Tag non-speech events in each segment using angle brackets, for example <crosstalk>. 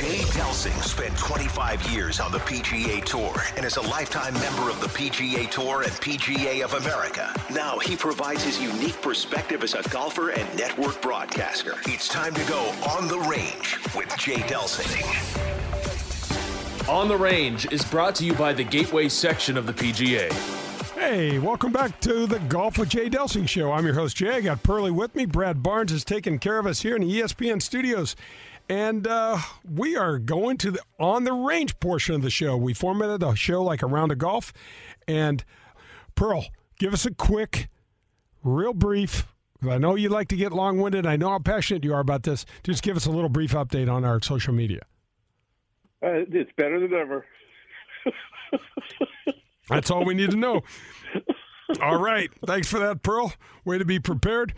Jay Delsing spent 25 years on the PGA Tour and is a lifetime member of the PGA Tour and PGA of America. Now he provides his unique perspective as a golfer and network broadcaster. It's time to go on the range with Jay Delsing. On the Range is brought to you by the Gateway section of the PGA. Hey, welcome back to the Golf with Jay Delsing show. I'm your host, Jay. I got Pearly with me. Brad Barnes is taking care of us here in the ESPN studios. And uh, we are going to the on the range portion of the show. We formatted a show like a round of golf. And Pearl, give us a quick, real brief. I know you like to get long winded. I know how passionate you are about this. Just give us a little brief update on our social media. Uh, it's better than ever. <laughs> That's all we need to know. All right. Thanks for that, Pearl. Way to be prepared.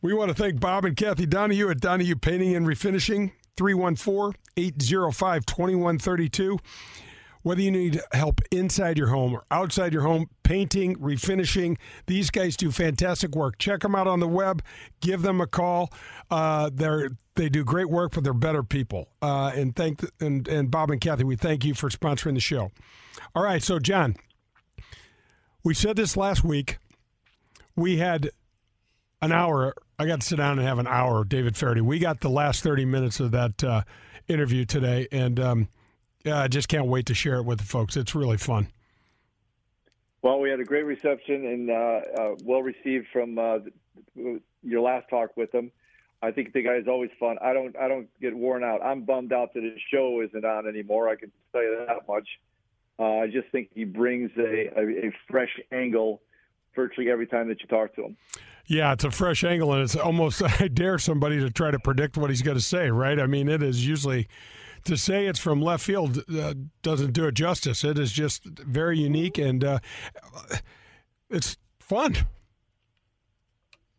We want to thank Bob and Kathy Donahue at Donahue Painting and Refinishing. 314 805 2132. Whether you need help inside your home or outside your home, painting, refinishing, these guys do fantastic work. Check them out on the web. Give them a call. Uh, they're they do great work, but they're better people. Uh, and thank and and Bob and Kathy, we thank you for sponsoring the show. All right, so John, we said this last week. We had an hour. I got to sit down and have an hour. David Feherty. We got the last thirty minutes of that uh, interview today, and um, I just can't wait to share it with the folks. It's really fun. Well, we had a great reception and uh, uh, well received from uh, your last talk with him. I think the guy is always fun. I don't I don't get worn out. I'm bummed out that his show isn't on anymore. I can tell you that much. Uh, I just think he brings a, a, a fresh angle virtually every time that you talk to him. Yeah, it's a fresh angle, and it's almost <laughs> I dare somebody to try to predict what he's going to say. Right? I mean, it is usually to say it's from left field uh, doesn't do it justice. It is just very unique, and uh, it's fun.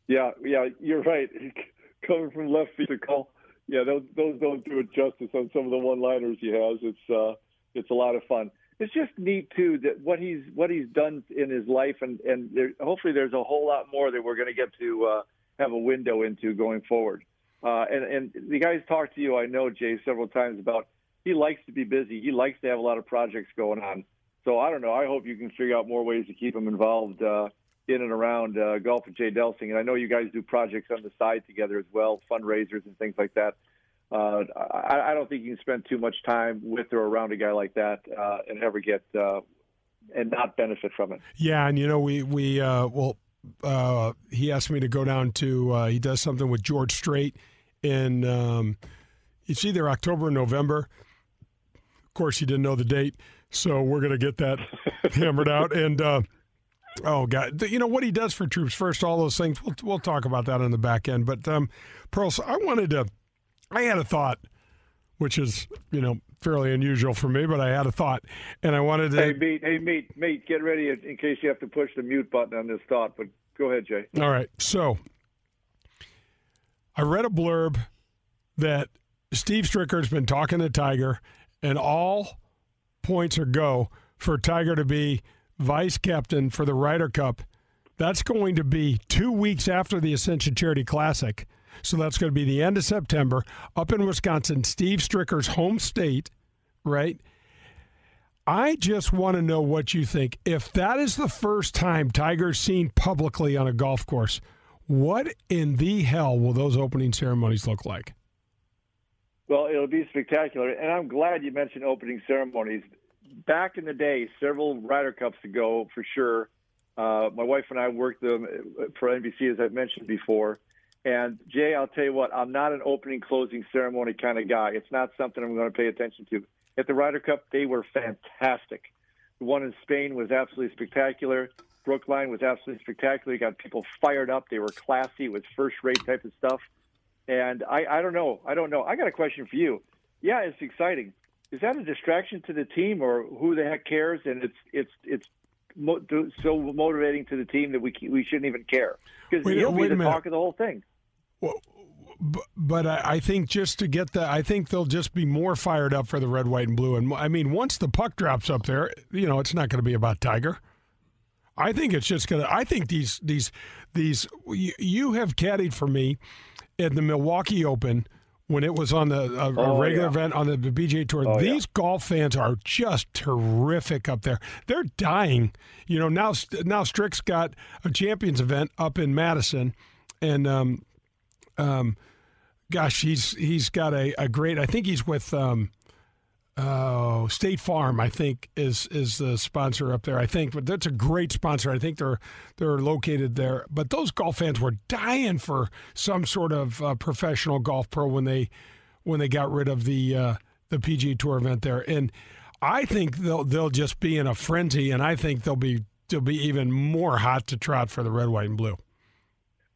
Yeah, yeah, you're right. <laughs> Coming from left field to call, yeah, those those don't do it justice on some of the one-liners he has. It's uh, it's a lot of fun. It's just neat too that what he's what he's done in his life, and and there, hopefully there's a whole lot more that we're going to get to uh, have a window into going forward. Uh, and and the guys talked to you, I know Jay, several times about he likes to be busy. He likes to have a lot of projects going on. So I don't know. I hope you can figure out more ways to keep him involved uh, in and around uh, golf with Jay Delsing. And I know you guys do projects on the side together as well, fundraisers and things like that. Uh, I, I don't think you can spend too much time with or around a guy like that uh, and ever get uh, and not benefit from it. Yeah, and you know we we uh, well uh, he asked me to go down to uh, he does something with George Strait in um, it's either October or November. Of course, he didn't know the date, so we're going to get that <laughs> hammered out. And uh, oh god, you know what he does for troops first, all those things. We'll we'll talk about that on the back end. But um, Pearl, I wanted to. I had a thought, which is you know fairly unusual for me, but I had a thought, and I wanted to. Hey, meet, hey, meet, meet, get ready in case you have to push the mute button on this thought. But go ahead, Jay. All right, so I read a blurb that Steve Stricker's been talking to Tiger, and all points are go for Tiger to be vice captain for the Ryder Cup. That's going to be two weeks after the Ascension Charity Classic. So that's going to be the end of September up in Wisconsin, Steve Stricker's home state, right? I just want to know what you think. If that is the first time Tiger's seen publicly on a golf course, what in the hell will those opening ceremonies look like? Well, it'll be spectacular, and I'm glad you mentioned opening ceremonies. Back in the day, several Ryder Cups ago, for sure, uh, my wife and I worked them for NBC, as I've mentioned before. And Jay, I'll tell you what, I'm not an opening closing ceremony kind of guy. It's not something I'm going to pay attention to. At the Ryder Cup, they were fantastic. The one in Spain was absolutely spectacular. Brookline was absolutely spectacular. You got people fired up. They were classy. It was first rate type of stuff. And I, I don't know. I don't know. I got a question for you. Yeah, it's exciting. Is that a distraction to the team, or who the heck cares? And it's it's it's mo- so motivating to the team that we we shouldn't even care because he'll be the talk of the whole thing. Well, but I think just to get that, I think they'll just be more fired up for the red, white, and blue. And I mean, once the puck drops up there, you know, it's not going to be about Tiger. I think it's just going to. I think these these these you have caddied for me at the Milwaukee Open when it was on the uh, Oh, regular yeah. event on the PGA Tour. Oh, yeah. These golf fans are just terrific up there. They're dying. You know now now Strick's got a Champions event up in Madison, and um, um, gosh, he's he's got a, a great. I think he's with um, oh State Farm. I think is is the sponsor up there. I think, but that's a great sponsor. I think they're they're located there. But those golf fans were dying for some sort of uh, professional golf pro when they when they got rid of the uh, the PGA Tour event there, and I think they'll they'll just be in a frenzy, and I think they'll be they'll be even more hot to trot for the red, white, and blue.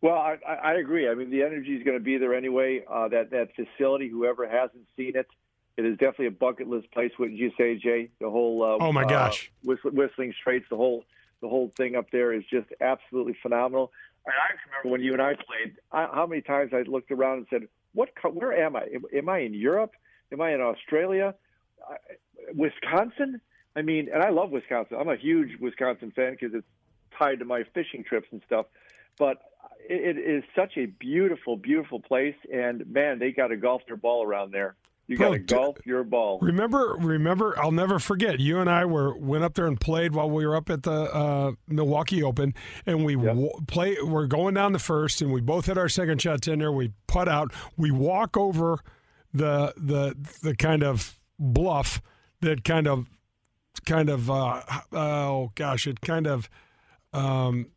Well, I, I agree. I mean, the energy is going to be there anyway. Uh, that that facility, whoever hasn't seen it, it is definitely a bucket list place. Wouldn't you say, Jay? The whole uh, Oh, my uh, gosh. Whistling, Whistling Straits, the whole the whole thing up there is just absolutely phenomenal. I, I remember when you and I played. I, how many times I looked around and said, "What? Where am I? Am, am I in Europe? Am I in Australia? I, Wisconsin?" I mean, and I love Wisconsin. I'm a huge Wisconsin fan because it's tied to my fishing trips and stuff. But it, it is such a beautiful, beautiful place, and man, they got to golf their ball around there. You got to golf your ball. Remember, remember, I'll never forget. You and I were went up there and played while we were up at the uh, Milwaukee Open, and we Yep. w- play. We're going down the first, and we both hit our second shots in there. We putt out. We walk over the the the kind of bluff that kind of kind of uh, oh gosh, it kind of um,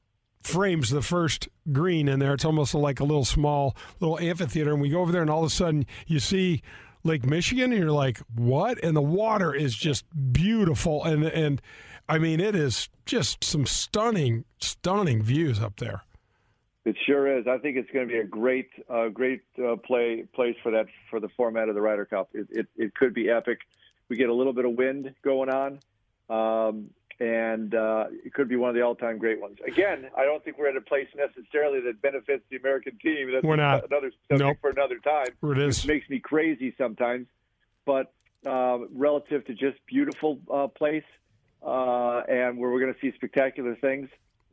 frames the first green in there. It's almost like a little small little amphitheater, and we go over there, and all of a sudden you see Lake Michigan, and you're like, "What?" And the water is just beautiful, and and I mean, it is just some stunning, stunning views up there. It sure is. I think it's going to be a great, uh, great uh, play place for that for the format of the Ryder Cup. It, it, it could be epic. We get a little bit of wind going on, um, and uh, it could be one of the all-time great ones. Again, I don't think we're at a place necessarily that benefits the American team. That's We're not. another subject Nope. for another time. It is. Makes me crazy sometimes, but uh, relative to just beautiful uh, place uh, and where we're going to see spectacular things,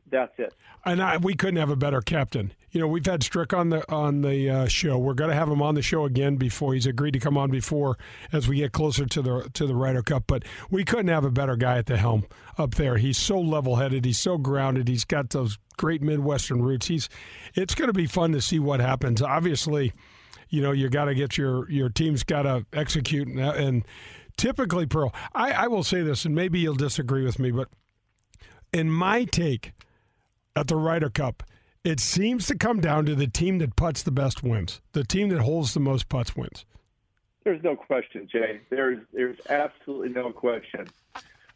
that's it. And I, we couldn't have a better captain. You know, we've had Strick on the on the uh, show. We're going to have him on the show again before he's agreed to come on before as we get closer to the to the Ryder Cup. But we couldn't have a better guy at the helm up there. He's so level headed. He's so grounded. He's got those great Midwestern roots. He's. It's going to be fun to see what happens. Obviously, you know you got to get your your team's got to execute and, and typically Pearl. I, I will say this, and maybe you'll disagree with me, but in my take at the Ryder Cup, it seems to come down to the team that puts the best wins. The team that holds the most putts wins. There's no question, Jay. There's there's absolutely no question.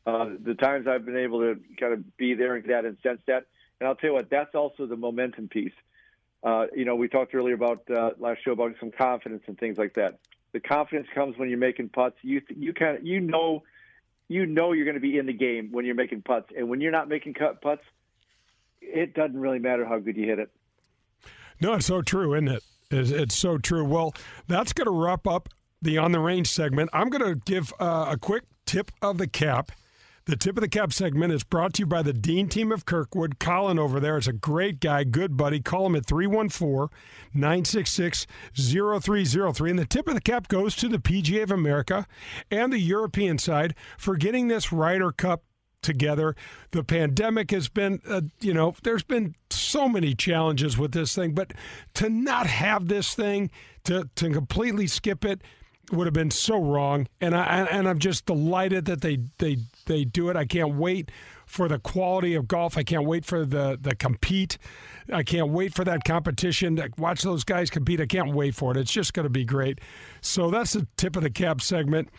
Uh, the times I've been able to kind of be there and that and sense that, and I'll tell you what, that's also the momentum piece. Uh, you know, we talked earlier about uh, last show about some confidence and things like that. The confidence comes when you're making putts. You you kind of you know you know you're going to be in the game when you're making putts, and when you're not making cut putts, it doesn't really matter how good you hit it. No, it's so true, isn't it? It's, it's so true. Well, that's going to wrap up the on the range segment. I'm going to give uh, a quick tip of the cap. The tip of the cap segment is brought to you by the Dean team of Kirkwood. Colin over there is a great guy, good buddy. Call him at 314 966 0303. And the tip of the cap goes to the PGA of America and the European side for getting this Ryder Cup together. The pandemic has been, uh, you know, there's been so many challenges with this thing, but to not have this thing, to, to completely skip it, would have been so wrong. And I and I'm just delighted that they they they do it. I can't wait for the quality of golf. I can't wait for the the compete. I can't wait for that competition. To watch those guys compete. I can't wait for it. It's just going to be great. So that's the tip of the cap segment.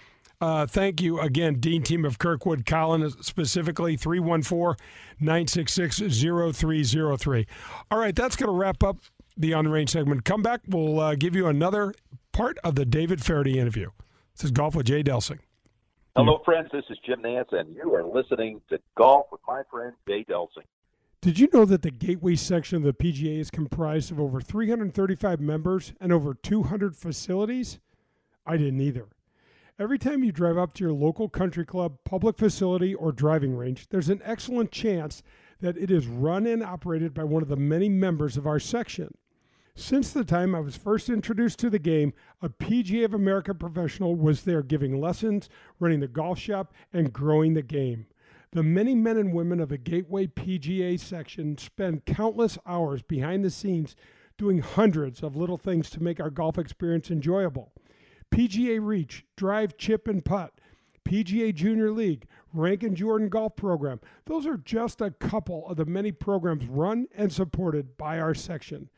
Uh, thank you again, Dean Team of Kirkwood, Colin specifically, 314 966 0303. All right, that's going to wrap up the on the range segment. Come back, we'll uh, give you another part of the David Feherty interview. This is Golf with Jay Delsing. Hello, friends. This is Jim Nantz, and you are listening to Golf with my friend Jay Delsing. Did you know that the Gateway section of the PGA is comprised of over 335 members and over 200 facilities? I didn't either. Every time you drive up to your local country club, public facility, or driving range, there's an excellent chance that it is run and operated by one of the many members of our section. Since the time I was first introduced to the game, a PGA of America professional was there giving lessons, running the golf shop, and growing the game. The many men and women of the Gateway PGA section spend countless hours behind the scenes doing hundreds of little things to make our golf experience enjoyable. PGA Reach, Drive, Chip, and Putt, PGA Junior League, Ranken Jordan Golf Program. Those are just a couple of the many programs run and supported by our section.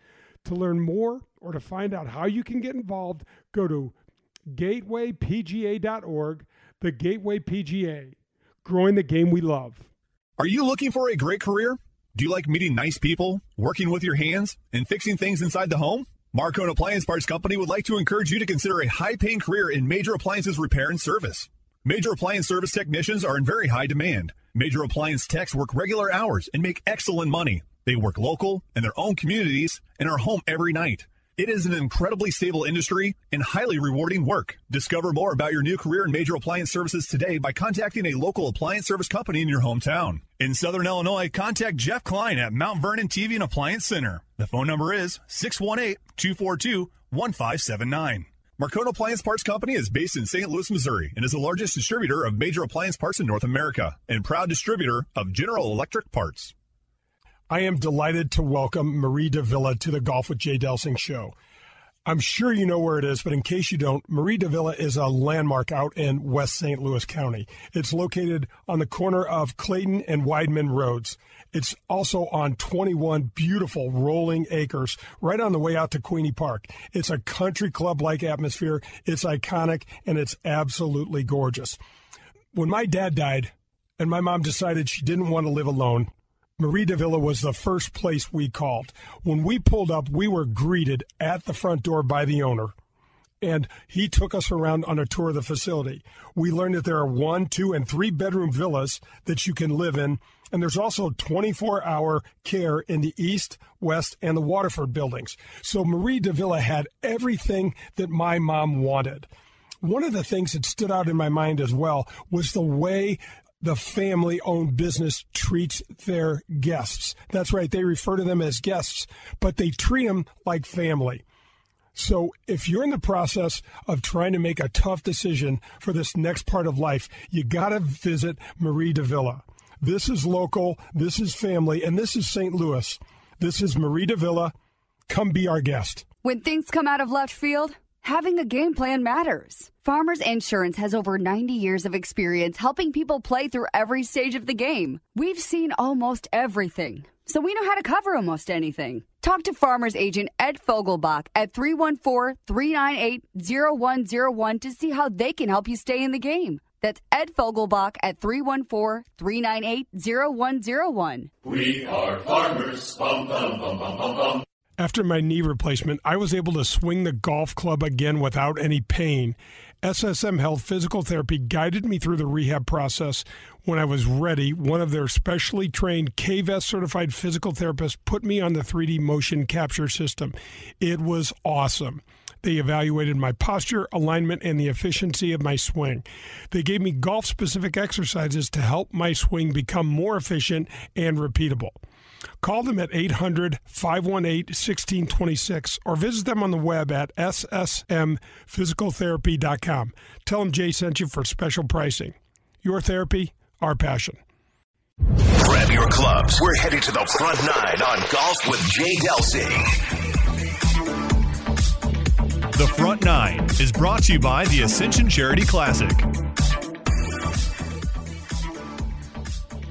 To learn more or to find out how you can get involved, go to gatewaypga.org, the Gateway PGA, growing the game we love. Are you looking for a great career? Do you like meeting nice people, working with your hands, and fixing things inside the home? Marcone Appliance Parts Company would like to encourage you to consider a high paying career in major appliances repair and service. Major appliance service technicians are in very high demand. Major appliance techs work regular hours and make excellent money. They work local in their own communities and are home every night. It is an incredibly stable industry and highly rewarding work. Discover more about your new career in major appliance services today by contacting a local appliance service company in your hometown. In Southern Illinois, contact Jeff Klein at Mount Vernon TV and Appliance Center. The phone number is 618 242 1579. Marcone Appliance Parts Company is based in St. Louis, Missouri, and is the largest distributor of major appliance parts in North America and proud distributor of General Electric parts. I am delighted to welcome Mari de Villa to the Golf with Jay Delsing show. I'm sure you know where it is, but in case you don't, Mari de Villa is a landmark out in West St. Louis County. It's located on the corner of Clayton and Weidman Roads. It's also on 21 beautiful rolling acres right on the way out to Queeny Park. It's a country club like atmosphere. It's iconic and it's absolutely gorgeous. When my dad died and my mom decided she didn't want to live alone, Mari de Villa was the first place we called. When we pulled up, we were greeted at the front door by the owner. And he took us around on a tour of the facility. We learned that there are one, two, and three bedroom villas that you can live in. And there's also 24 hour care in the East, West, and the Waterford buildings. So Mari de Villa had everything that my mom wanted. One of the things that stood out in my mind as well was the way the family owned business treats their guests. That's right, they refer to them as guests, but they treat them like family. So if you're in the process of trying to make a tough decision for this next part of life, you got to visit Mari de Villa. This is local, this is family, and this is St. Louis. This is Mari de Villa. Come be our guest. When things come out of left field, Having a game plan matters. Farmers Insurance has over 90 years of experience helping people play through every stage of the game. We've seen almost everything, so we know how to cover almost anything. Talk to Farmers Agent Ed Fogelbach at 314 398 0101 to see how they can help you stay in the game. That's Ed Fogelbach at 314 398 0101. We are farmers. Bum, bum, bum, bum, bum, bum. After my knee replacement, I was able to swing the golf club again without any pain. SSM Health Physical Therapy guided me through the rehab process. When I was ready, one of their specially trained KVES certified physical therapists put me on the 3D motion capture system. It was awesome. They evaluated my posture, alignment, and the efficiency of my swing. They gave me golf specific exercises to help my swing become more efficient and repeatable. Call them at 800 518 1626 or visit them on the web at ssmphysicaltherapy.com. Tell them Jay sent you for special pricing. Your therapy, our passion. Grab your clubs. We're headed to the front nine on Golf with Jay Delsing. The Front Nine is brought to you by the Ascension Charity Classic.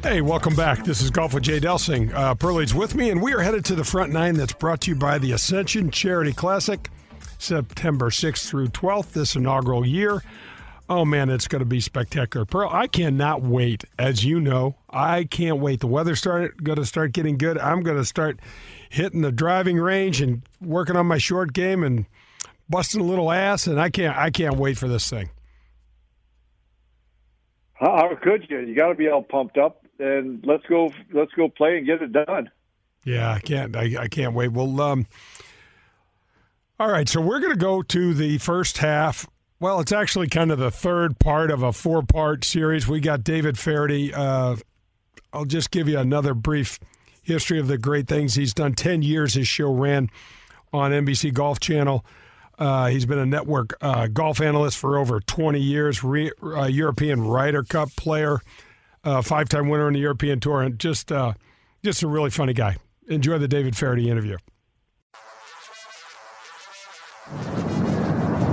Hey, welcome back. This is Golf with Jay Delsing. Uh, Pearlie's with me, and we are headed to the front nine that's brought to you by the Ascension Charity Classic, September 6th through 12th, this inaugural year. Oh man, it's going to be spectacular. Pearl, I cannot wait. As you know, I can't wait. The weather's started going to start getting good. I'm going to start hitting the driving range and working on my short game and busting a little ass, and I can't I can't wait for this thing. How could you? You got to be all pumped up and let's go let's go play and get it done. Yeah, I can't I, I can't wait. Well, um, all right, so we're going to go to the first half. Well, it's actually kind of the third part of a four-part series. We got David Feherty. Uh, I'll just give you another brief history of the great things he's done. Ten years his show ran on NBC Golf Channel. Uh, he's been a network uh, golf analyst for over 20 years, re, uh, European Ryder Cup player, uh, five time winner in the European Tour, and just, uh, just a really funny guy. Enjoy the David Feherty interview.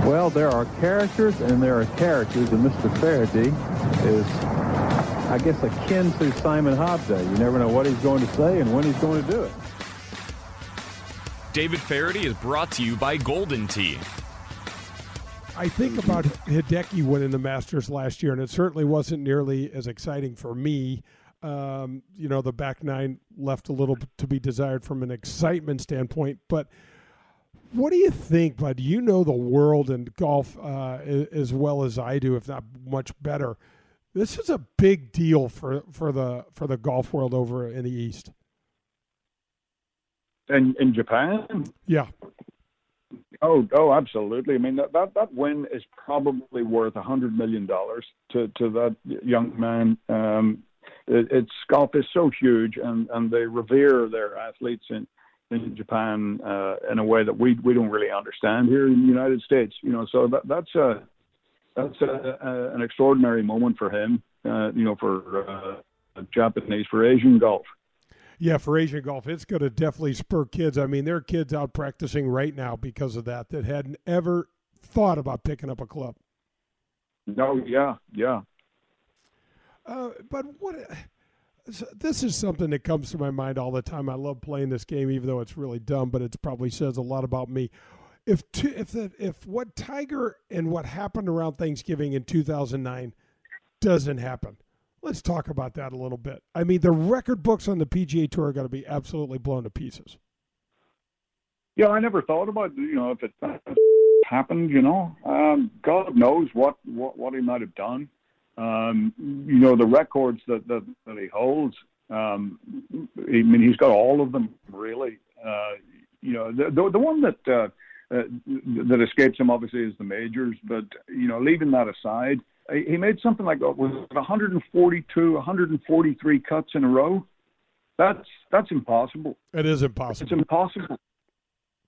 Well, there are characters and there are characters, and Mr. Feherty is, I guess, akin to Simon Hobday. You never know what he's going to say and when he's going to do it. David Feherty is brought to you by Golden Tee. I think about Hideki winning the Masters last year, and it certainly wasn't nearly as exciting for me. Um, you know, the back nine left a little to be desired from an excitement standpoint. But what do you think, bud? You know the world and golf uh, as well as I do, if not much better. This is a big deal for, for the for the golf world over in the East. In in Japan, yeah. Oh, oh, absolutely. I mean, that that, that win is probably worth a hundred million dollars to to that young man. Um, it, it's golf is so huge, and and they revere their athletes in in Japan uh, in a way that we we don't really understand here in the United States. You know, so that that's a that's a, a, an extraordinary moment for him. Uh, you know, for uh, Japanese for Asian golf. Yeah, for Asian golf, it's going to definitely spur kids. I mean, there are kids out practicing right now because of that that hadn't ever thought about picking up a club. No, yeah, yeah. Uh, but what? This is something that comes to my mind all the time. I love playing this game, even though it's really dumb, but it probably says a lot about me. If if the, if what Tiger and what happened around Thanksgiving in 2009 doesn't happen, Let's talk about that a little bit. I mean, the record books on the PGA Tour are going to be absolutely blown to pieces. Yeah, I never thought about you know if it happened. You know, um, God knows what, what what he might have done. Um, you know, the records that that, that he holds. Um, I mean, he's got all of them really. Uh, you know, the the, the one that. Uh, uh, that escapes him obviously is the majors, but you know, leaving that aside, he made something like uh, was 142, 143 cuts in a row. That's that's impossible. It is impossible. It's impossible.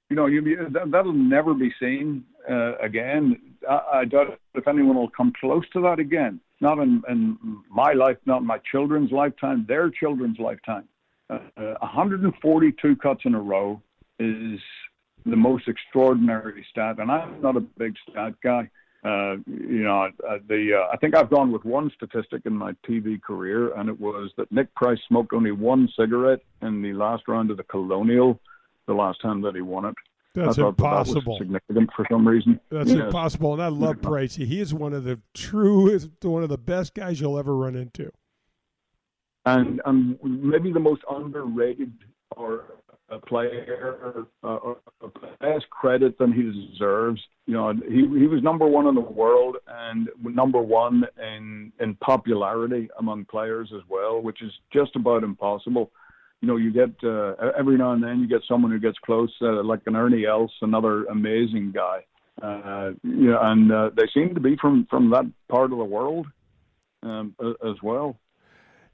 You know, you, that, that'll never be seen uh, again. I, I doubt if anyone will come close to that again. Not in, in my life, not my children's lifetime, their children's lifetime. Uh, 142 cuts in a row is the most extraordinary stat, and I'm not a big stat guy. Uh, you know, uh, the uh, I think I've gone with one statistic in my TV career, and it was that Nick Price smoked only one cigarette in the last round of the Colonial, the last time that he won it. That's impossible. That significant for some reason. That's impossible, and I love Pricey. He is one of the true, one of the best guys you'll ever run into. And and maybe the most underrated or a player uh, less credit than he deserves. You know, he he was number one in the world and number one in in popularity among players as well, which is just about impossible. You know, you get uh, every now and then you get someone who gets close, uh, like an Ernie Els, another amazing guy. Uh, you know, and uh, they seem to be from from that part of the world um, as well.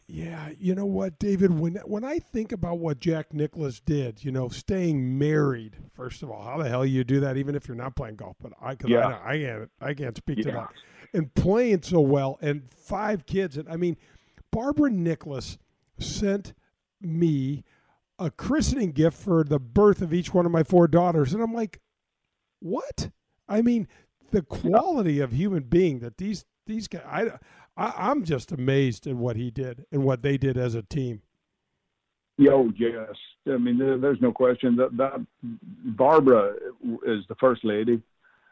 Yeah, you know what, David? When when I think about what Jack Nicklaus did, you know, staying married. First of all, how the hell you do that, even if you're not playing golf? But I, cause yeah. I, I can't, I can't speak yeah. to that. And playing so well, and five kids, and I mean, Barbara Nicklaus sent me a christening gift for the birth of each one of my four daughters, and I'm like, what? I mean, the quality of human being that these these guys. I I, am just amazed at what he did and what they did as a team. Oh yes, I mean there's no question that that Barbara is the first lady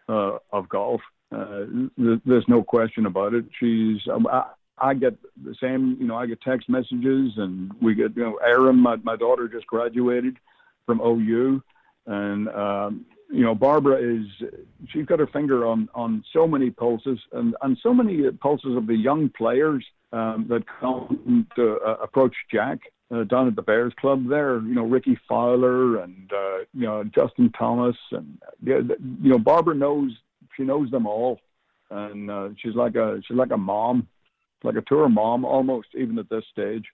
uh, of golf. Uh, there's no question about it. She's um, I, I, get the same, you know, I get text messages and we get, you know, Aaron, my my daughter just graduated from OU, and um, you know, Barbara is she's got her finger on on so many pulses and and so many pulses of the young players um, that come to uh, approach Jack uh, down at the Bears Club there. You know, Rickie Fowler and uh, you know Justin Thomas and yeah, you know Barbara knows she knows them all, and uh, she's like a she's like a mom, like a tour mom almost even at this stage.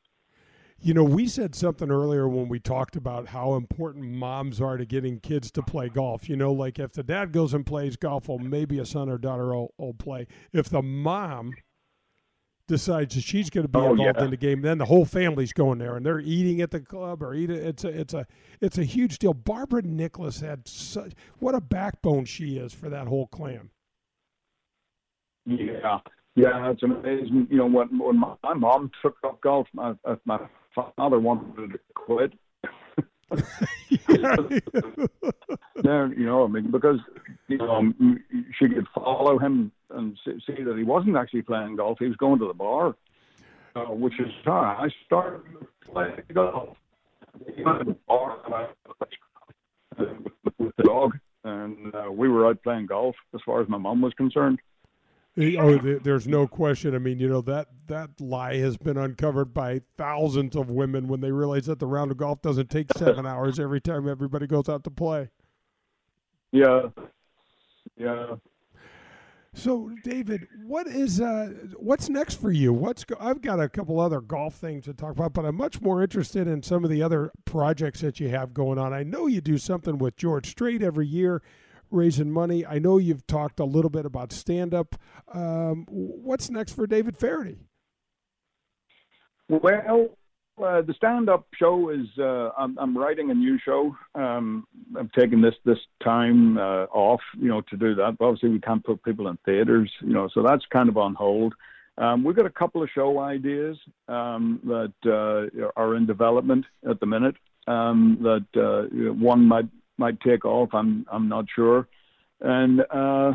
You know, we said something earlier when we talked about how important moms are to getting kids to play golf. You know, like if the dad goes and plays golf, well, maybe a son or daughter will, will play. If the mom decides that she's going to be Oh, involved yeah. in the game, then the whole family's going there and they're eating at the club or eating. It's a it's a it's a huge deal. Barbara Nicklaus had such what a backbone she is for that whole clan. Yeah, yeah, it's amazing. You know, when when my, my mom took up golf, my uh, my father wanted to quit. <laughs> there, you know, I mean, because you know she could follow him and see, see that he wasn't actually playing golf; he was going to the bar, uh, which is how I started playing golf. He went to the bar and I- with the dog, and uh, we were out playing golf as far as my mom was concerned. Oh, th- there's no question. I mean, you know that that lie has been uncovered by thousands of women when they realize that the round of golf doesn't take <laughs> seven hours every time everybody goes out to play. Yeah, yeah. So, David, what is uh, what's next for you? What's go- I've got a couple other golf things to talk about, but I'm much more interested in some of the other projects that you have going on. I know you do something with George Strait every year, raising money. I know you've talked a little bit about stand up. Um, what's next for David Feherty? Well, uh, the stand-up show is uh, I'm, I'm writing a new show. Um, I'm taking this this time uh, off, you know, to do that. But obviously, we can't put people in theaters, you know, so that's kind of on hold. Um, we've got a couple of show ideas um, that uh, are in development at the minute. Um, that uh, one might might take off. I'm I'm not sure, and uh,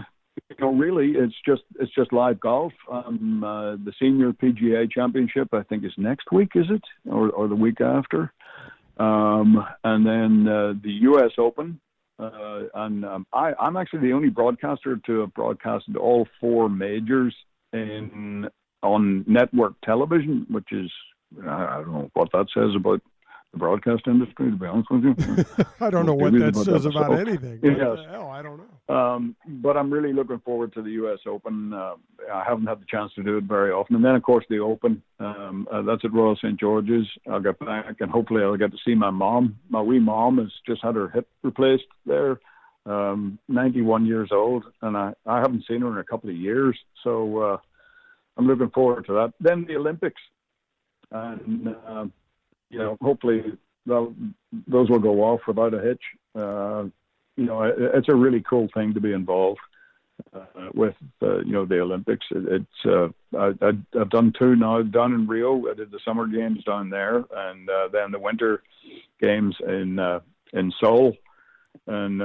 you know, really, it's just it's just live golf. Um, uh, the senior PGA Championship, I think, is next week, is it, or or the week after? Um, and then uh, the U.S. Open. Uh, and um, I, I'm actually the only broadcaster to have broadcasted all four majors in on network television, which is I I don't know what that says about the broadcast industry. To be honest with you, <laughs> I don't know what that says that. about So, anything. What yes. the hell? I don't know. Um, but I'm really looking forward to the U.S. Open. Uh, I haven't had the chance to do it very often. And then, of course, the Open. Um, uh, that's at Royal St. George's. I'll get back, and hopefully, I'll get to see my mom. My wee mom has just had her hip replaced there, um, 91 years old, and I, I haven't seen her in a couple of years. So uh, I'm looking forward to that. Then the Olympics. And, uh, you know, hopefully, those will go off without a hitch. Uh, you know, it- it's a really cool thing to be involved uh, with, uh, you know, the Olympics. It, it's uh, I, I've done two now down in Rio. I did the summer games down there, and uh, then the winter games in uh, in Seoul, and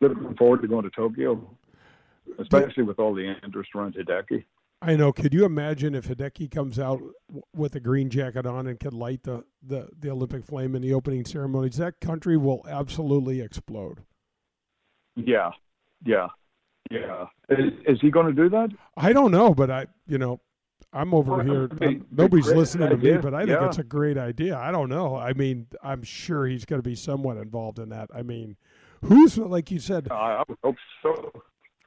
looking forward to going to Tokyo, especially with all the interest around Hideki. I know. Could you imagine if Hideki comes out w- with a green jacket on and can light the, the, the Olympic flame in the opening ceremonies? That country will absolutely explode. Yeah, yeah, yeah. Is, is he going to do that? I don't know, but I, you know, I'm over Well, here. I'm- nobody's listening to me, but I think Yeah. it's a great idea. I don't know. I mean, I'm sure he's going to be somewhat involved in that. I mean, who's like you said? I, I hope so.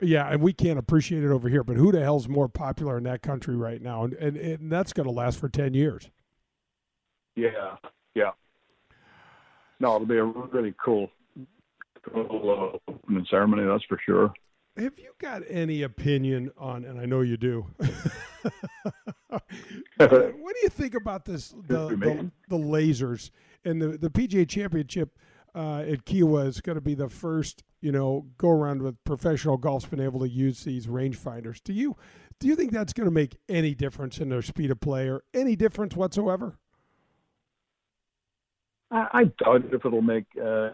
Yeah, and we can't appreciate it over here, but who the hell's more popular in that country right now? And and, and that's going to last for ten years. Yeah, yeah. No, it'll be a really cool, cool uh, opening ceremony. That's for sure. Have you got any opinion on? And I know you do. <laughs> what do you think about this? The the, the lasers and the the PGA Championship uh, at Kiawah is going to be the first, you know, go around with professional golf's been able to use these rangefinders. Do you do you think that's going to make any difference in their speed of play or any difference whatsoever? I, I doubt if it'll make uh,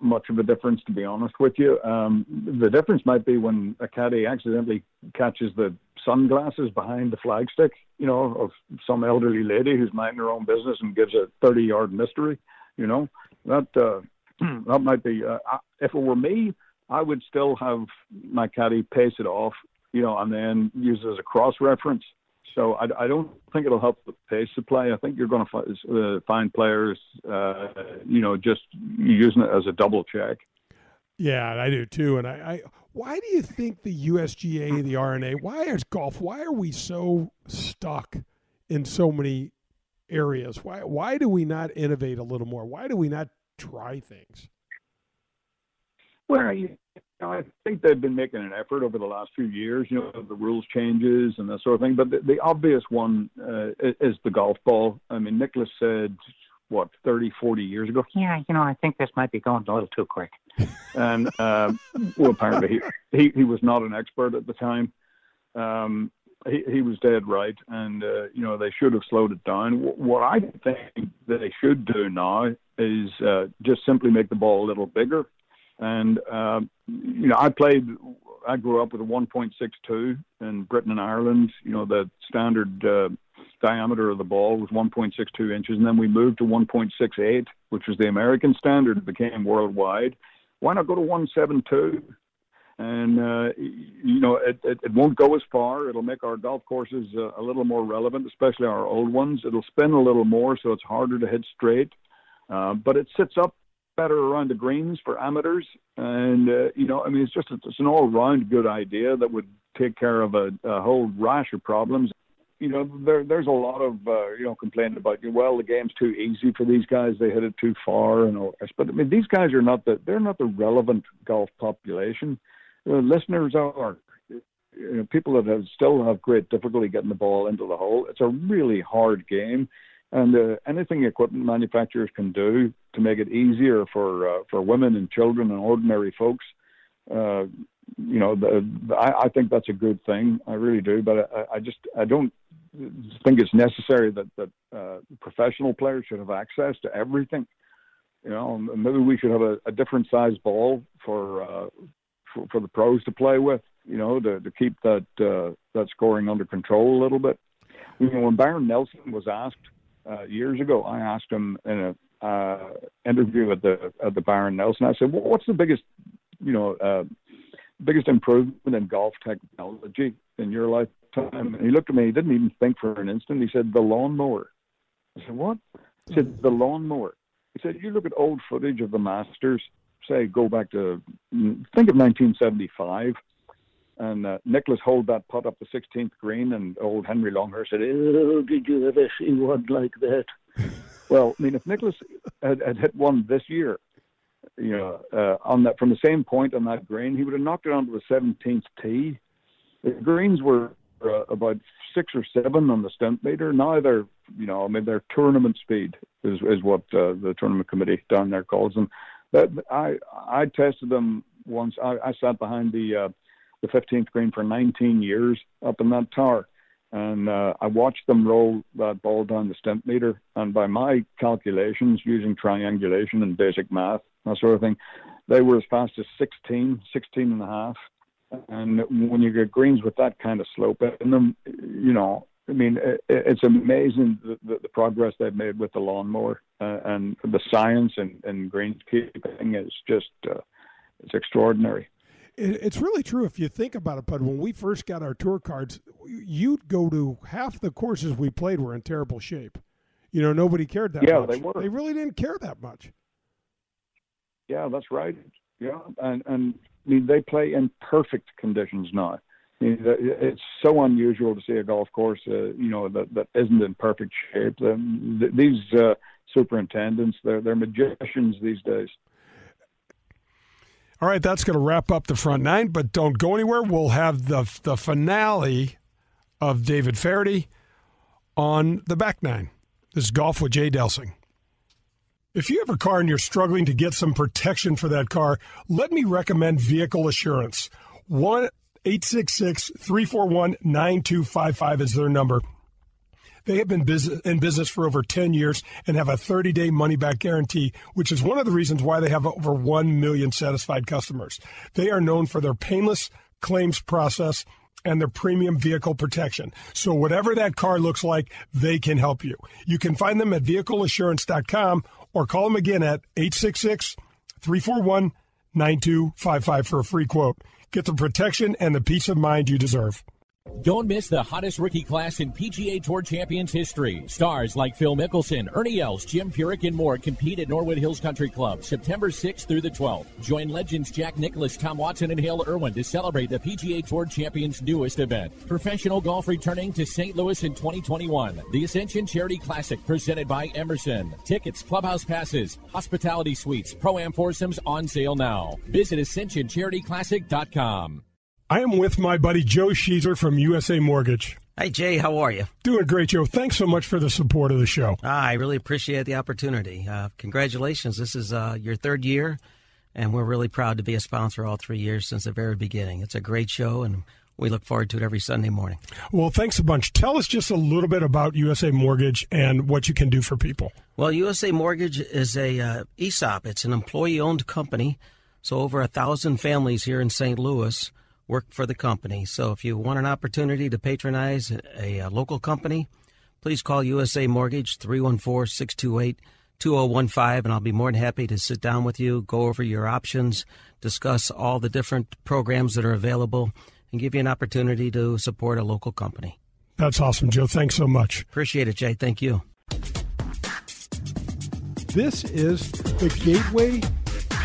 much of a difference, to be honest with you. Um, the difference might be when a caddy accidentally catches the sunglasses behind the flagstick, you know, of some elderly lady who's minding her own business and gives a 30-yard mystery. You know, that uh, <clears throat> that might be. Uh, if it were me, I would still have my caddy pace it off, you know, and then use it as a cross reference. So I, I don't think it'll help the pace of play. I think you're going to find, uh, find players, uh, you know, just using it as a double check. Yeah, I do too. And I, I why do you think the USGA, the R&A, why is golf? Why are we so stuck in so many areas? Why why do we not innovate a little more? Why do we not try things? Well, you know, I think they've been making an effort over the last few years. You know, the rules changes and that sort of thing. But the, the obvious one uh, is the golf ball. I mean, Nicklaus said what 30, 40 years ago. Yeah, you know, I think this might be going a little too quick. <laughs> And um, well, apparently he, he he was not an expert at the time. Um, he, he was dead right, and uh, you know they should have slowed it down. What I think they should do now is uh, just simply make the ball a little bigger. And uh, you know, I played. I grew up with a 1.62 in Britain and Ireland. You know, the standard uh, diameter of the ball was 1.62 inches, and then we moved to 1.68, which was the American standard. It became worldwide. Why not go to 172? And uh, you know, it, it, it won't go as far. It'll make our golf courses uh, a little more relevant, especially our old ones. It'll spin a little more, so it's harder to hit straight. Uh, but it sits up better around the greens for amateurs. And, uh, you know, I mean, it's just it's an all round good idea that would take care of a, a whole rash of problems. You know, there, there's a lot of, uh, you know, complaining about, well, the game's too easy for these guys. They hit it too far and all this. But, I mean, these guys are not the, they're not the relevant golf population. Listeners are. You know, people that have still have great difficulty getting the ball into the hole. It's a really hard game and uh, anything equipment manufacturers can do to make it easier for uh, for women and children and ordinary folks, uh, you know, the, the, I, I think that's a good thing. I really do, but I, I just I don't think it's necessary that that uh, professional players should have access to everything. You know, maybe we should have a, a different size ball for, uh, for for the pros to play with. You know, to to keep that uh, that scoring under control a little bit. You know, when Byron Nelson was asked uh, years ago, I asked him in a uh, interview at the at the Byron Nelson. I said, well, "What's the biggest, you know, uh, biggest improvement in golf technology in your lifetime?" And he looked at me. He didn't even think for an instant. He said, "The lawnmower." I said, "What?" He said, "The lawnmower." He said, "You look at old footage of the Masters. Say, go back to think of 1975." And uh, Nicklaus hold that putt up the 16th green, and old Henry Longhurst said, "Oh, did you ever see one like that?" <laughs> well, I mean, if Nicklaus had, had hit one this year, you know, uh, on that from the same point on that green, he would have knocked it onto the 17th tee. The greens were uh, about six or seven on the Stimpmeter. Now they're, you know, I mean, they're tournament speed is is what uh, the tournament committee down there calls them. That I I tested them once. I, I sat behind the uh, the 15th green for 19 years up in that tower. And uh, I watched them roll that ball down the Stimpmeter. And by my calculations, using triangulation and basic math, that sort of thing, they were as fast as 16, 16 and a half. And when you get greens with that kind of slope in them, you know, I mean, it's amazing the, the, the progress they've made with the lawnmower uh, and the science and, and greenskeeping is just, uh, it's extraordinary it's really true if you think about it. But when we first got our tour cards, you'd go to half the courses we played were in terrible shape. You know, nobody cared that much. yeah, much. they were. They really didn't care that much. Yeah, that's right. Yeah, and and I mean they play in perfect conditions now. I mean, it's so unusual to see a golf course, uh, you know, that that isn't in perfect shape. Th- these uh, superintendents, they're they're magicians these days. All right, that's going to wrap up the front nine, but don't go anywhere. We'll have the the finale of David Feherty on the back nine. This is Golf with Jay Delsing. If you have a car and you're struggling to get some protection for that car, let me recommend Vehicle Assurance. 1 866 341 9255 is their number. They have been in business for over 10 years and have a 30 day money back guarantee, which is one of the reasons why they have over 1 million satisfied customers. They are known for their painless claims process and their premium vehicle protection. So whatever that car looks like, they can help you. You can find them at vehicleassurance.com or call them again at 866 341 9255 for a free quote. Get the protection and the peace of mind you deserve. Don't miss the hottest rookie class in PGA Tour Champions history. Stars like Phil Mickelson, Ernie Els, Jim Furyk, and more compete at Norwood Hills Country Club September 6th through the 12th. Join legends Jack Nicklaus, Tom Watson, and Hale Irwin to celebrate the PGA Tour Champions' newest event. Professional golf returning to St. Louis in 2021. The Ascension Charity Classic presented by Emerson. Tickets, clubhouse passes, hospitality suites, pro-am foursomes on sale now. Visit ascensioncharityclassic.com. I am with my buddy Joe Sheezer from USA Mortgage. Hi, Jay. How are you? Doing great, Joe. Thanks so much for the support of the show. Ah, I really appreciate the opportunity. Uh, congratulations. This is uh, your third year, and we're really proud to be a sponsor all three years since the very beginning. It's a great show, and we look forward to it every Sunday morning. Well, thanks a bunch. Tell us just a little bit about USA Mortgage and what you can do for people. Well, USA Mortgage is a uh, ESOP. It's an employee-owned company, so over a thousand families here in St. Louis work for the company. So if you want an opportunity to patronize a, a local company, please call USA Mortgage 314 628 2015, and I'll be more than happy to sit down with you, go over your options, discuss all the different programs that are available, and give you an opportunity to support a local company. That's awesome, Joe. Thanks so much. Appreciate it, Jay. Thank you. This is the Gateway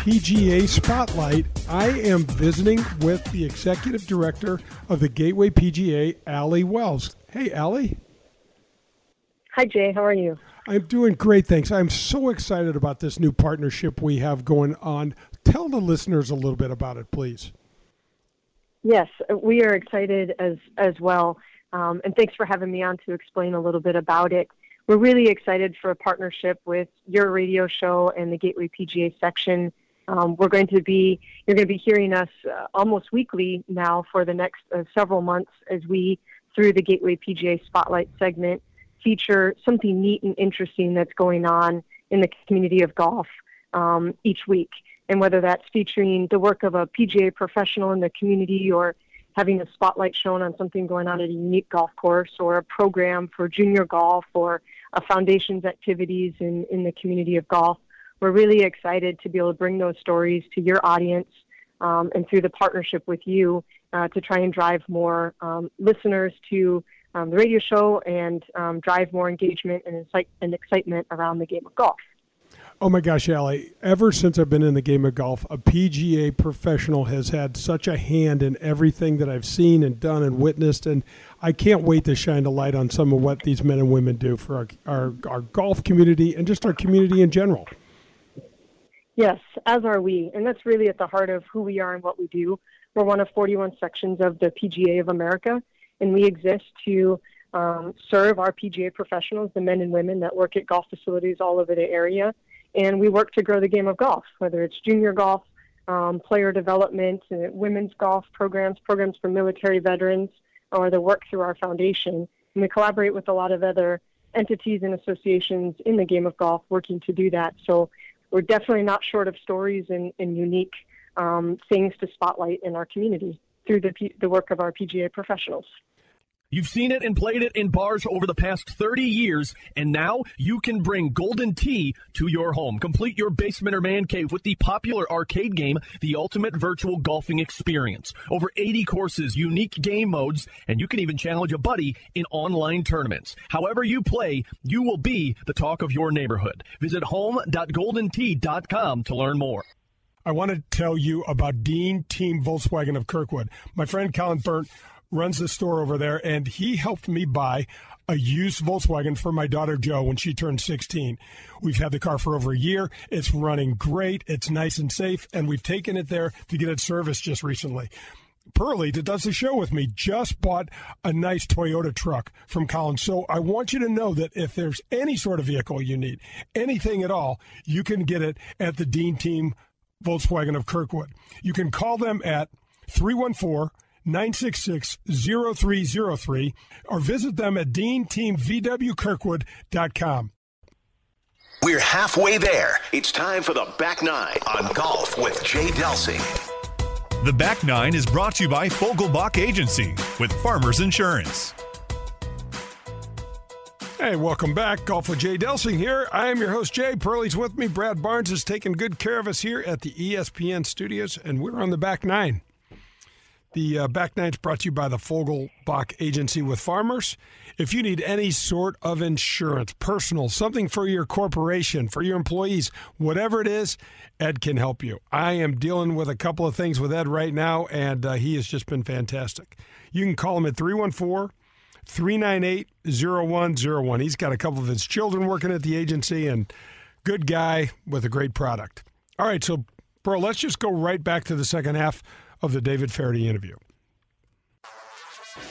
PGA Spotlight. I am visiting with the executive director of the Gateway PGA, Allie Wells. Hey, Allie. Hi, Jay. How are you? I'm doing great, thanks. I'm so excited about this new partnership we have going on. Tell the listeners a little bit about it, please. Yes, we are excited as as well, um, and thanks for having me on to explain a little bit about it. We're really excited for a partnership with your radio show and the Gateway PGA section. Um, we're going to be you're going to be hearing us uh, almost weekly now for the next uh, several months as we through the Gateway PGA Spotlight segment feature something neat and interesting that's going on in the community of golf um, each week. And whether that's featuring the work of a PGA professional in the community or having a spotlight shown on something going on at a unique golf course or a program for junior golf or a foundation's activities in, in the community of golf, we're really excited to be able to bring those stories to your audience um, and through the partnership with you uh, to try and drive more um, listeners to um, the radio show and um, drive more engagement and, incite- and excitement around the game of golf. Oh my gosh, Allie, ever since I've been in the game of golf, a PGA professional has had such a hand in everything that I've seen and done and witnessed. And I can't wait to shine a light on some of what these men and women do for our, our, our golf community and just our community in general. Yes, as are we. And that's really at the heart of who we are and what we do. We're one of 41 sections of the PGA of America, and we exist to um, serve our PGA professionals, the men and women that work at golf facilities all over the area. And we work to grow the game of golf, whether it's junior golf, um, player development, uh, women's golf programs, programs for military veterans, or the work through our foundation. And we collaborate with a lot of other entities and associations in the game of golf working to do that. So we're definitely not short of stories and, and unique um, things to spotlight in our community through the, the work of our PGA professionals. You've seen it and played it in bars over the past 30 years, and now you can bring Golden Tee to your home. Complete your basement or man cave with the popular arcade game, The Ultimate Virtual Golfing Experience. Over 80 courses, unique game modes, and you can even challenge a buddy in online tournaments. However you play, you will be the talk of your neighborhood. Visit home.goldentee.com to learn more. I want to tell you about Dean Team Volkswagen of Kirkwood. My friend Colin Burnt runs the store over there, and he helped me buy a used Volkswagen for my daughter Joe when she turned 16. We've had the car for over a year. It's running great. It's nice and safe, and we've taken it there to get it serviced just recently. Pearlie, that does the show with me, just bought a nice Toyota truck from Collins. So I want you to know that if there's any sort of vehicle you need, anything at all, you can get it at the Dean Team Volkswagen of Kirkwood. You can call them at 314 966 0303 or visit them at deanteamvwkirkwood.com. We're halfway there. It's time for the back nine on golf with Jay Delsing. The back nine is brought to you by Fogelbach Agency with Farmers Insurance. Hey, welcome back. Golf with Jay Delsing here. I am your host, Jay. Pearlie's with me. Brad Barnes is taking good care of us here at the ESPN studios, and we're on the back nine. The uh, back nine's brought to you by the Fogelbach Agency with Farmers. If you need any sort of insurance, personal, something for your corporation, for your employees, whatever it is, Ed can help you. I am dealing with a couple of things with Ed right now, and uh, he has just been fantastic. You can call him at 314 398 0101. He's got a couple of his children working at the agency and good guy with a great product. All right, so, bro, let's just go right back to the second half of the David Feherty interview.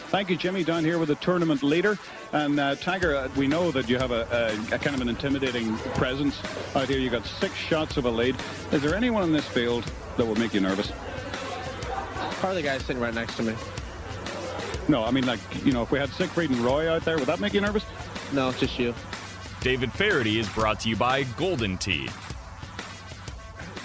Thank you, Jimmy. Down here with the tournament leader. And uh, Tiger, uh, we know that you have a, a, a, kind of an intimidating presence out here. You got six shots of a lead. Is there anyone in this field that would make you nervous? Probably the guy sitting right next to me. No, I mean, like, you know, if we had Siegfried and Roy out there, would that make you nervous? No, just you. David Feherty is brought to you by Golden Tee.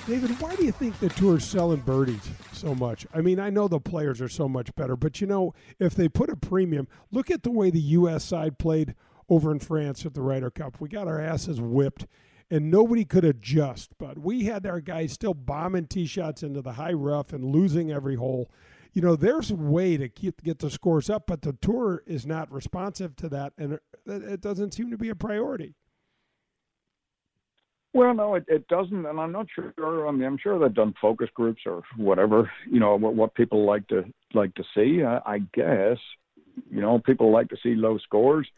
David, why do you think the tour's selling birdies so much? I mean, I know the players are so much better, but you know, if they put a premium, look at the way the U.S. side played over in France at the Ryder Cup. We got our asses whipped, and nobody could adjust. But we had our guys still bombing tee shots into the high rough and losing every hole. You know, there's a way to keep get the scores up, but the tour is not responsive to that, and it doesn't seem to be a priority. Well, no, it, it doesn't, and I'm not sure. I mean, I'm sure they've done focus groups or whatever. You know what, what people like to like to see. I, I guess, you know, people like to see low scores.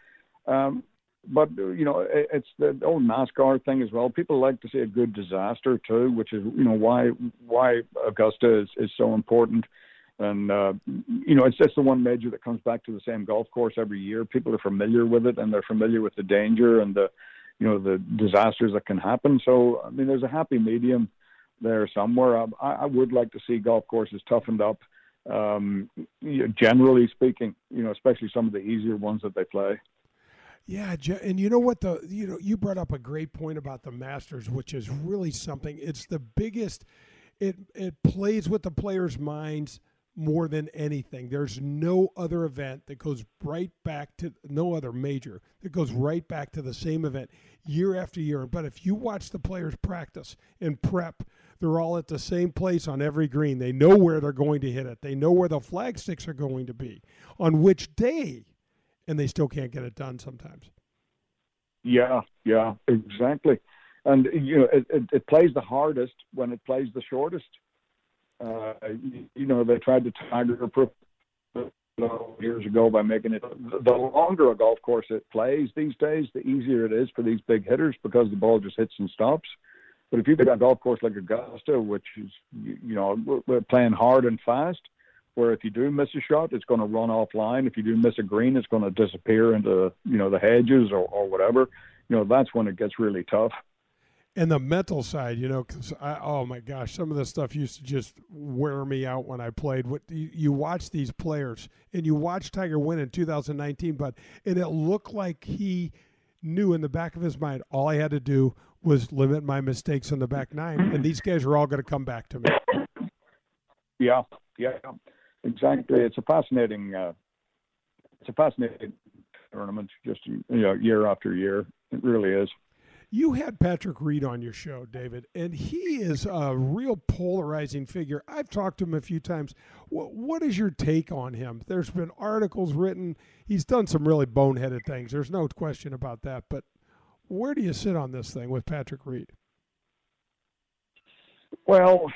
Um, but you know, it, it's the old NASCAR thing as well. People like to see a good disaster too, which is you know why why Augusta is, is so important. And uh, you know, it's just the one major that comes back to the same golf course every year. People are familiar with it, and they're familiar with the danger and the you know the disasters that can happen. So I mean, there's a happy medium there somewhere. I, I would like to see golf courses toughened up. Um, generally speaking, you know, especially some of the easier ones that they play. Yeah, and you know what the you know you brought up a great point about the Masters, which is really something. It's the biggest. It it plays with the players' minds more than anything. There's no other event that goes right back to no other major that goes right back to the same event year after year. But if you watch the players practice and prep, they're all at the same place on every green. They know where they're going to hit it. They know where the flag sticks are going to be on which day, and they still can't get it done sometimes. Yeah, yeah, exactly. And you know, it, it, it plays the hardest when it plays the shortest. Uh, you, know, they tried to tiger proof years ago by making it the longer a golf course it plays these days, the easier it is for these big hitters because the ball just hits and stops. But if you've got a golf course like Augusta, which is you know we're playing hard and fast, where if you do miss a shot, it's going to run offline. If you do miss a green, it's going to disappear into you know the hedges or, or whatever. You know that's when it gets really tough and the mental side, you know, because oh my gosh, some of the stuff used to just wear me out when I played. What you, you watch these players, and you watch Tiger win in 2019, but and it looked like he knew in the back of his mind all I had to do was limit my mistakes on the back nine, and these guys are all going to come back to me. Yeah, yeah, exactly. It's a fascinating, uh, it's a fascinating tournament, just you know, year after year. It really is. You had Patrick Reed on your show, David, and he is a real polarizing figure. I've talked to him a few times. What, what is your take on him? There's been articles written. He's done some really boneheaded things. There's no question about that. But where do you sit on this thing with Patrick Reed? Well,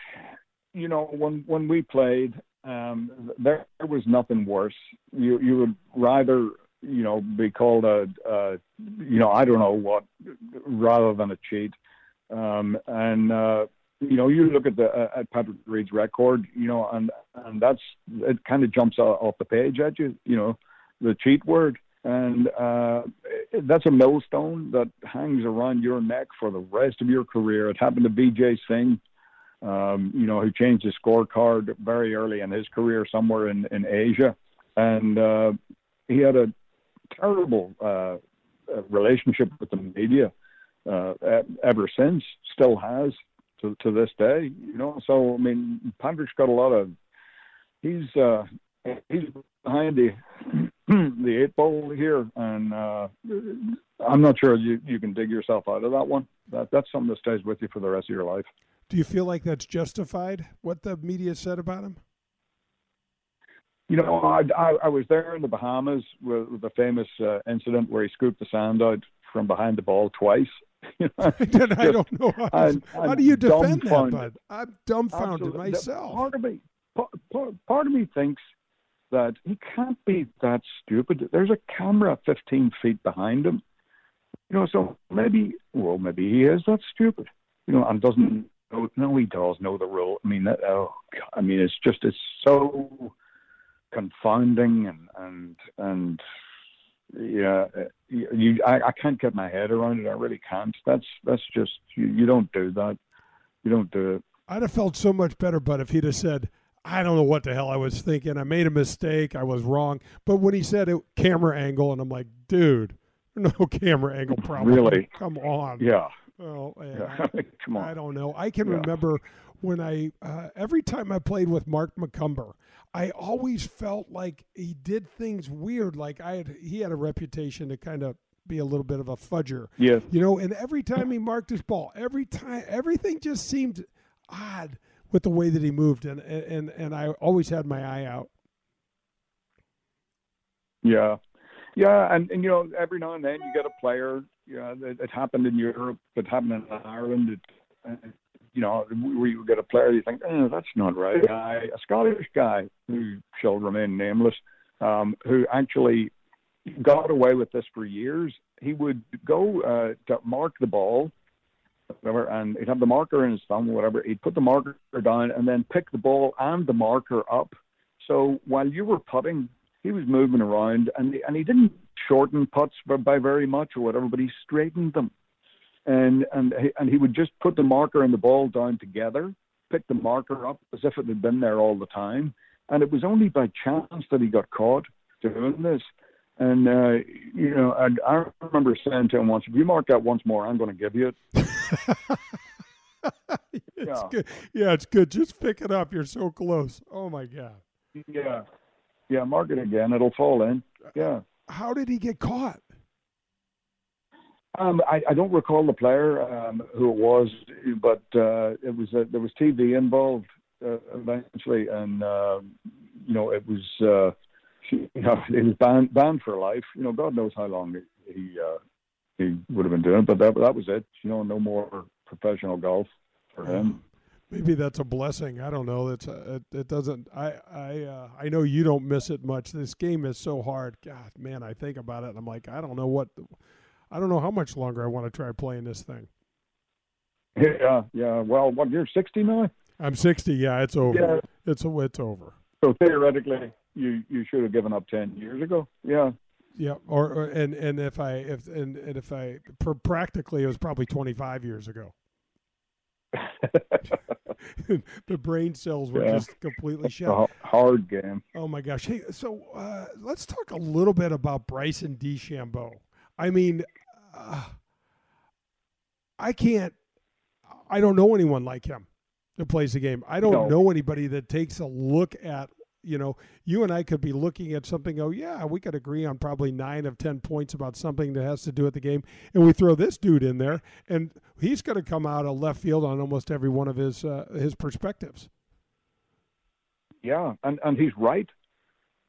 you know, when when we played, um, there was nothing worse. You you would rather you know, be called a, a you know, I don't know what, rather than a cheat. Um, and uh, you know, you look at the uh, at Patrick Reed's record, you know, and and that's it. Kind of jumps off the page at you, you know, the cheat word, and uh, that's a millstone that hangs around your neck for the rest of your career. It happened to Vijay Singh, um, you know, who changed his scorecard very early in his career somewhere in in Asia, and uh, he had a terrible uh, uh, relationship with the media uh, ever since, still has to to this day. You know, so I mean, Patrick's got a lot of. He's uh, he's behind the <clears throat> the eight ball here, and uh, I'm not sure you you can dig yourself out of that one. That that's something that stays with you for the rest of your life. Do you feel like that's justified? What the media said about him? You know, I, I, I was there in the Bahamas with, with the famous uh, incident where he scooped the sand out from behind the ball twice. <laughs> You know, <laughs> I don't know. How, I'm- how I'm do you defend that, bud? I'm dumbfounded Absolutely. myself. Part of me, part, part, part of me thinks that he can't be that stupid. There's a camera 15 feet behind him. You know, so maybe, well, maybe he is that stupid. You know, and doesn't know. No, he does know the rule. I mean, that, oh, God, I mean, it's just it's so confounding and and and yeah, you, you I, I can't get my head around it. I really can't. That's that's just you, you don't do that. You don't do it. I'd have felt so much better, but if he'd have said, I don't know what the hell I was thinking. I made a mistake. I was wrong. But when he said it, camera angle, and I'm like, dude, <laughs> no camera angle problem. Really? Come on. Yeah. Oh, <laughs> Yeah. <laughs> Come on. I don't know. I can Yeah. remember when I, uh, every time I played with Mark McCumber, I always felt like he did things weird. Like I had, he had a reputation to kind of be a little bit of a fudger. Yeah. You know, and every time he marked his ball, every time, everything just seemed odd with the way that he moved, and and and I always had my eye out. Yeah, yeah, and, and you know, every now and then you get a player. Yeah, it, it happened in Europe. It happened in Ireland. It, you know, where you get a player, you think, oh, that's not right. Guy, a Scottish guy who shall remain nameless, um, who actually got away with this for years. He would go uh, to mark the ball, whatever, and he'd have the marker in his thumb or whatever. He'd put the marker down and then pick the ball and the marker up. So while you were putting, he was moving around, and and he didn't shorten putts by, by very much or whatever, but he straightened them, and and he, and he would just put the marker and the ball down together, pick the marker up as if it had been there all the time, and it was only by chance that he got caught doing this. And uh, you know, and I remember saying to him once, "If you mark that once more, I'm going to give you it." <laughs> It's Yeah. good. Yeah, it's good. Just pick it up. You're so close. Oh my god. Yeah, yeah, mark it again; it'll fall in. Yeah. How did he get caught? Um, I, I don't recall the player um, who it was, but uh, it was uh, there was TV involved uh, eventually, and uh, you know it was uh, <laughs> you know it was banned banned for life. You know, God knows how long he uh, he would have been doing it, but that that was it. You know, no more professional golf for him. Maybe that's a blessing. I don't know. It's a, it, it doesn't. I I uh, I know you don't miss it much. This game is so hard. God, man, I think about it and I'm like, I don't know what, I don't know how much longer I want to try playing this thing. Yeah, yeah. Well, what you're 60 now, I'm 60. Yeah, it's over. Yeah. It's it's over. so theoretically, you you should have given up 10 years ago. Yeah. Yeah, or, or and and if I if and, and if I pr- practically it was probably 25 years ago. <laughs> the brain cells were Yeah. just completely shot. hard game. Oh my gosh! Hey, so uh, let's talk a little bit about Bryson DeChambeau. I mean, uh, I can't. I don't know anyone like him that plays the game. I don't No. know anybody that takes a look at. You know, you and I could be looking at something. Oh, yeah, we could agree on probably nine of ten points about something that has to do with the game, and we throw this dude in there, and he's going to come out of left field on almost every one of his uh, his perspectives. Yeah, and and he's right.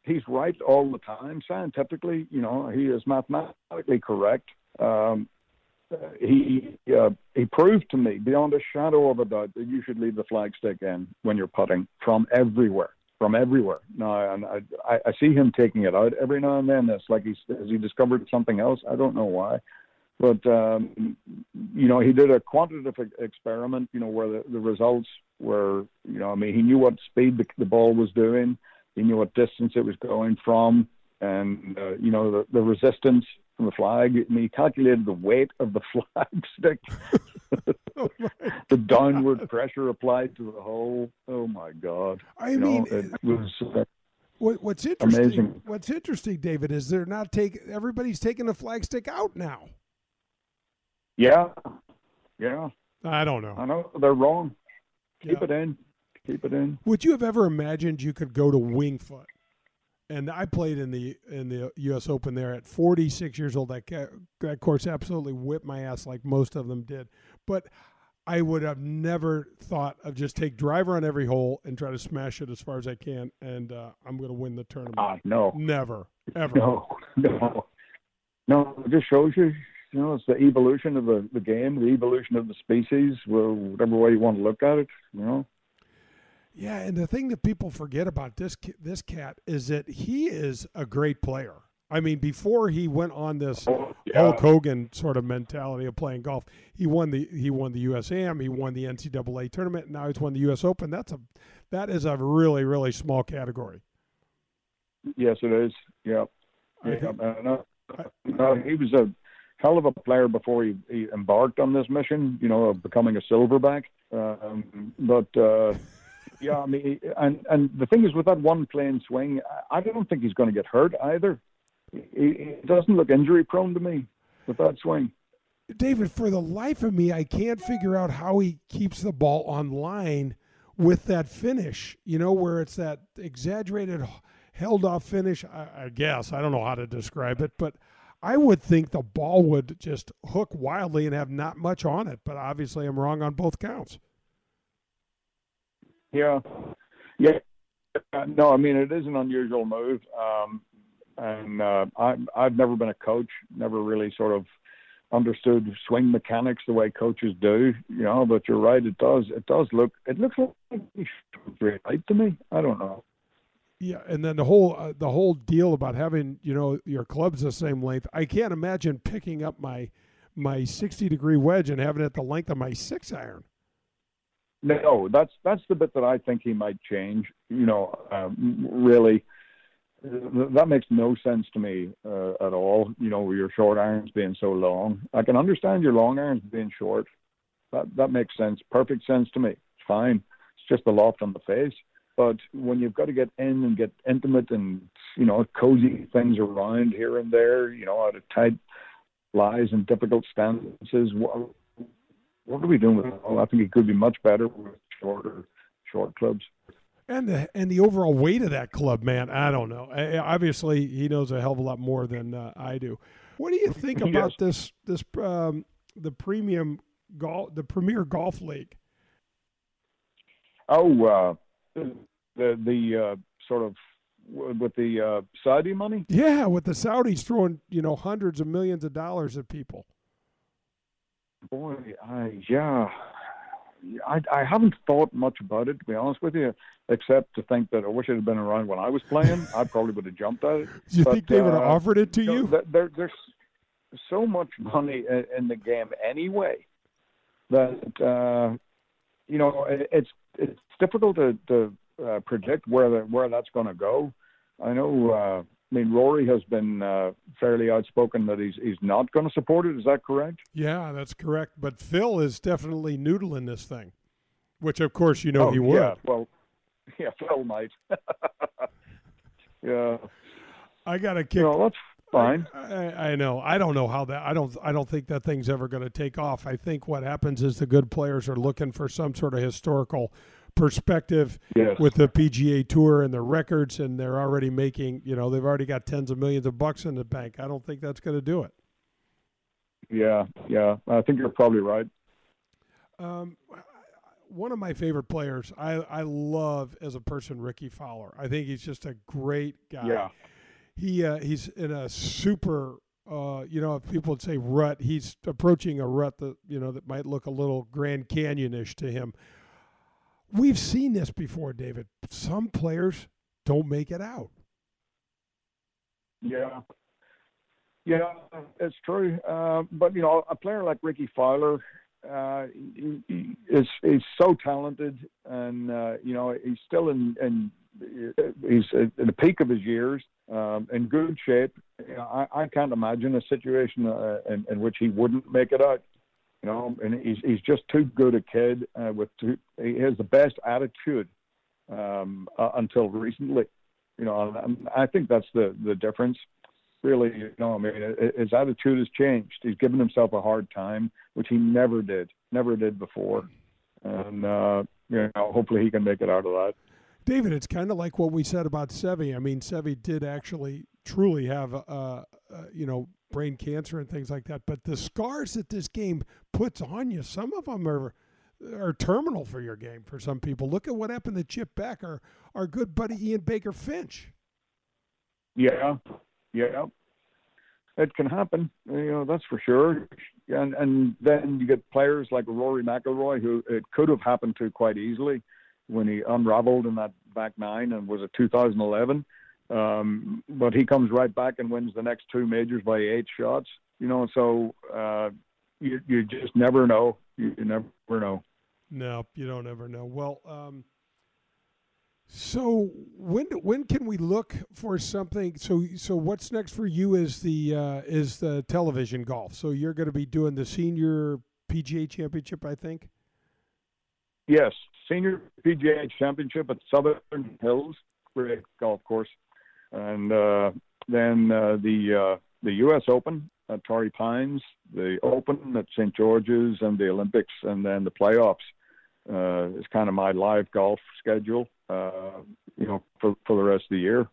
He's right all the time. Scientifically, you know, he is mathematically correct. Um, he uh, he proved to me beyond a shadow of a doubt that you should leave the flagstick in when you're putting from everywhere, from everywhere. Now, and I, I I see him taking it out every now and then. It's like he's has he discovered something else? I don't know why. But um, you know, he did a quantitative experiment. You know, where the, the results were, you know, I mean, he knew what speed the, the ball was doing, he knew what distance it was going from, and uh, you know, the, the resistance from the flag. Mean, he calculated the weight of the <laughs> flag stick, <laughs> <laughs> the downward pressure applied to the hole. Oh my God! I You know, mean, it was. Uh, What, what's interesting? Amazing. What's interesting, David, is they're not take everybody's taking the flagstick out now. yeah, yeah. I don't know. I know they're wrong. Keep Yeah. it in. Keep it in. Would you have ever imagined you could go to Winged Foot? And I played in the in the U.S. Open there at 46 years old. That that course absolutely whipped my ass like most of them did. But I would have never thought of just take driver on every hole and try to smash it as far as I can, and uh, I'm going to win the tournament. Ah, no. never, ever. No, no, no. It just shows you, you know, it's the evolution of the, the game, the evolution of the species, well, whatever way you want to look at it. You know. Yeah, and the thing that people forget about this this cat is that he is a great player. I mean, before he went on this Hulk Hogan sort of mentality of playing golf, he won the he won the USAM, he won the NCAA tournament, and now he's won the U.S. Open. That's a that is a really really small category. Yes, it is. Yeah. Yeah. think- uh, no, no, he was a hell of a player before he, he embarked on this mission, you know, of becoming a silverback. Um, but uh, yeah, I mean, and and the thing is, with that one plane swing, I don't think he's going to get hurt either. He, he doesn't look injury prone to me with that swing. David, for the life of me, I can't figure out how he keeps the ball on line with that finish. You know, where it's that exaggerated, held off finish. I, I guess I don't know how to describe it, but I would think the ball would just hook wildly and have not much on it. But obviously, I'm wrong on both counts. Yeah, yeah. Uh, no, I mean it is an unusual move, um, and uh, I, I've never been a coach, never really sort of understood swing mechanics the way coaches do, you know. But you're right, it does. It does look. It looks like right to me. I don't know. Yeah, and then the whole uh, the whole deal about having you know your clubs the same length. I can't imagine picking up my my 60 degree wedge and having it the length of my six iron. No, that's that's the bit that I think he might change. You know, um, really, that makes no sense to me uh, at all. You know, your short irons being so long. I can understand your long irons being short. That that makes sense. Perfect sense to me. It's fine. It's just the loft on the face. But when you've got to get in and get intimate and you know cozy things around here and there, you know, out of tight lies and difficult stances, what, are we doing with it? Well, I think it could be much better with shorter, short clubs. And the and the overall weight of that club, man, I don't know. I, obviously, he knows a hell of a lot more than uh, I do. What do you <laughs> think Yes. about this this um, the premium golf the Premier Golf League? Oh, uh, the the uh, sort of with the uh, Saudi money. Yeah, with the Saudis throwing you know hundreds of millions of dollars at people. Boy, I yeah, I I haven't thought much about it to be honest with you, except to think that I wish it had been around when I was playing. I probably would have jumped at it. Do <laughs> you But, think they would have uh, offered it to know, you? th- There, there's so much money in, the game anyway that uh, you know it, it's it's difficult to, to uh, predict where the, where that's going to go. I know. I mean, Rory has been uh, fairly outspoken that he's he's not going to support it. Is that correct? Yeah, that's correct. But Phil is definitely noodling this thing, which of course you know oh, he would. Yeah, well, <laughs> yeah, Phil might. <laughs> yeah. I got to kick. Know, that's fine. I, I know. I don't know how that. I don't. I don't think that thing's ever going to take off. I think what happens is the good players are looking for some sort of historical perspective Yes. with the PGA Tour and their records, and they're already making. You know, they've already got tens of millions of bucks in the bank. I don't think that's going to do it. Yeah, yeah. I think you're probably right. Um, one of my favorite players, I, I love as a person, Rickie Fowler. I think he's just a great guy. Yeah. He uh, he's in a super. Uh, you know, if people would say rut, he's approaching a rut that you know that might look a little Grand Canyon-ish to him. We've seen this before, David. Some players don't make it out. Yeah. Yeah, it's true. Uh, but you know, a player like Rickie Fowler uh, is is so talented, and uh, you know he's still in, in he's at the peak of his years, um, in good shape. I, I can't imagine a situation uh, in, in which he wouldn't make it out. You know, and he's he's just too good a kid. Uh, with too, he has the best attitude um, uh, until recently. You know, I think that's the the difference. Really, you know, I mean, his attitude has changed. He's given himself a hard time, which he never did, never did before. And uh, you know, hopefully he can make it out of that. David, it's kind of like what we said about Seve. I mean, Seve did actually truly have, uh, uh, you know, brain cancer and things like that. But the scars that this game puts on you, some of them are are terminal for your game for some people. Look at what happened to Chip Beck, our our good buddy Ian Baker Finch. Yeah, yeah, it can happen. You know that's for sure. And and then you get players like Rory McIlroy, who it could have happened to quite easily when he unraveled in that back nine and was it 2011. Um, but he comes right back and wins the next two majors by eight shots. You know, so uh, you you just never know. You, you never know. No, you don't ever know. Well, um, so when when can we look for something? So so what's next for you is the uh, is the television golf. So you're going to be doing the senior PGA Championship, I think. Yes, senior PGA Championship at Southern Hills, great golf course, and uh, then uh, the uh, the U.S. Open at Torrey Pines, the Open at St George's, and the Olympics, and then the playoffs. Uh, is kind of my live golf schedule, uh, you know, for for the rest of the year.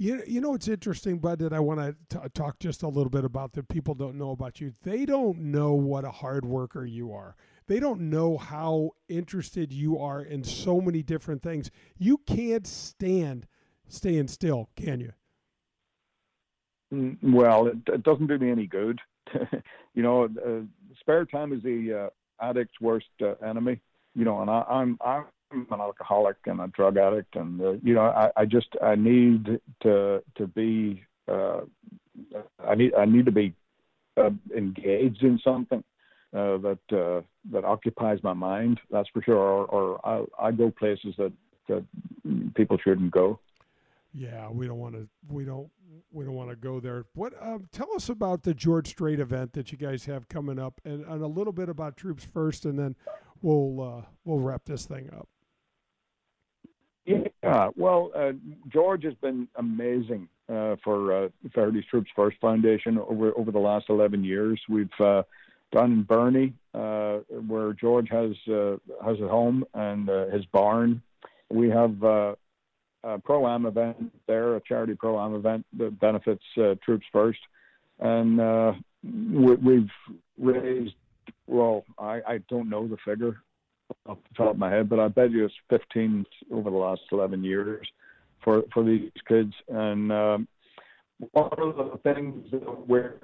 You, you know it's interesting, Bud, that I want to talk just a little bit about that people don't know about you. They don't know what a hard worker you are. They don't know how interested you are in so many different things. You can't stand staying still, can you? Mm, well, it, it doesn't do me any good. <laughs> you know, uh, spare time is the uh, addict's worst uh, enemy. You know, and I, I'm I'm an alcoholic and a drug addict, and uh, you know, I, I just I need to to be uh, I need I need to be uh, engaged in something uh, that uh, that occupies my mind. That's for sure. Or, or I, I go places that that people shouldn't go. Yeah, we don't want to. We don't. We don't want to go there. What? Um, tell us about the George Strait event that you guys have coming up, and, and a little bit about Troops First, and then we'll uh, we'll wrap this thing up. Yeah, well, uh, George has been amazing uh, for uh, Feherty's Troops First Foundation over over the last eleven years. We've uh, done in Boerne, uh, where George has uh, has a home and uh, his barn. We have uh, pro am event there, a charity pro am event that benefits uh, Troops First, and uh, we, we've raised. Well, I, I don't know the figure off the top of my head, but I bet you it's 15 over the last 11 years for for these kids. And um, one of the things that we're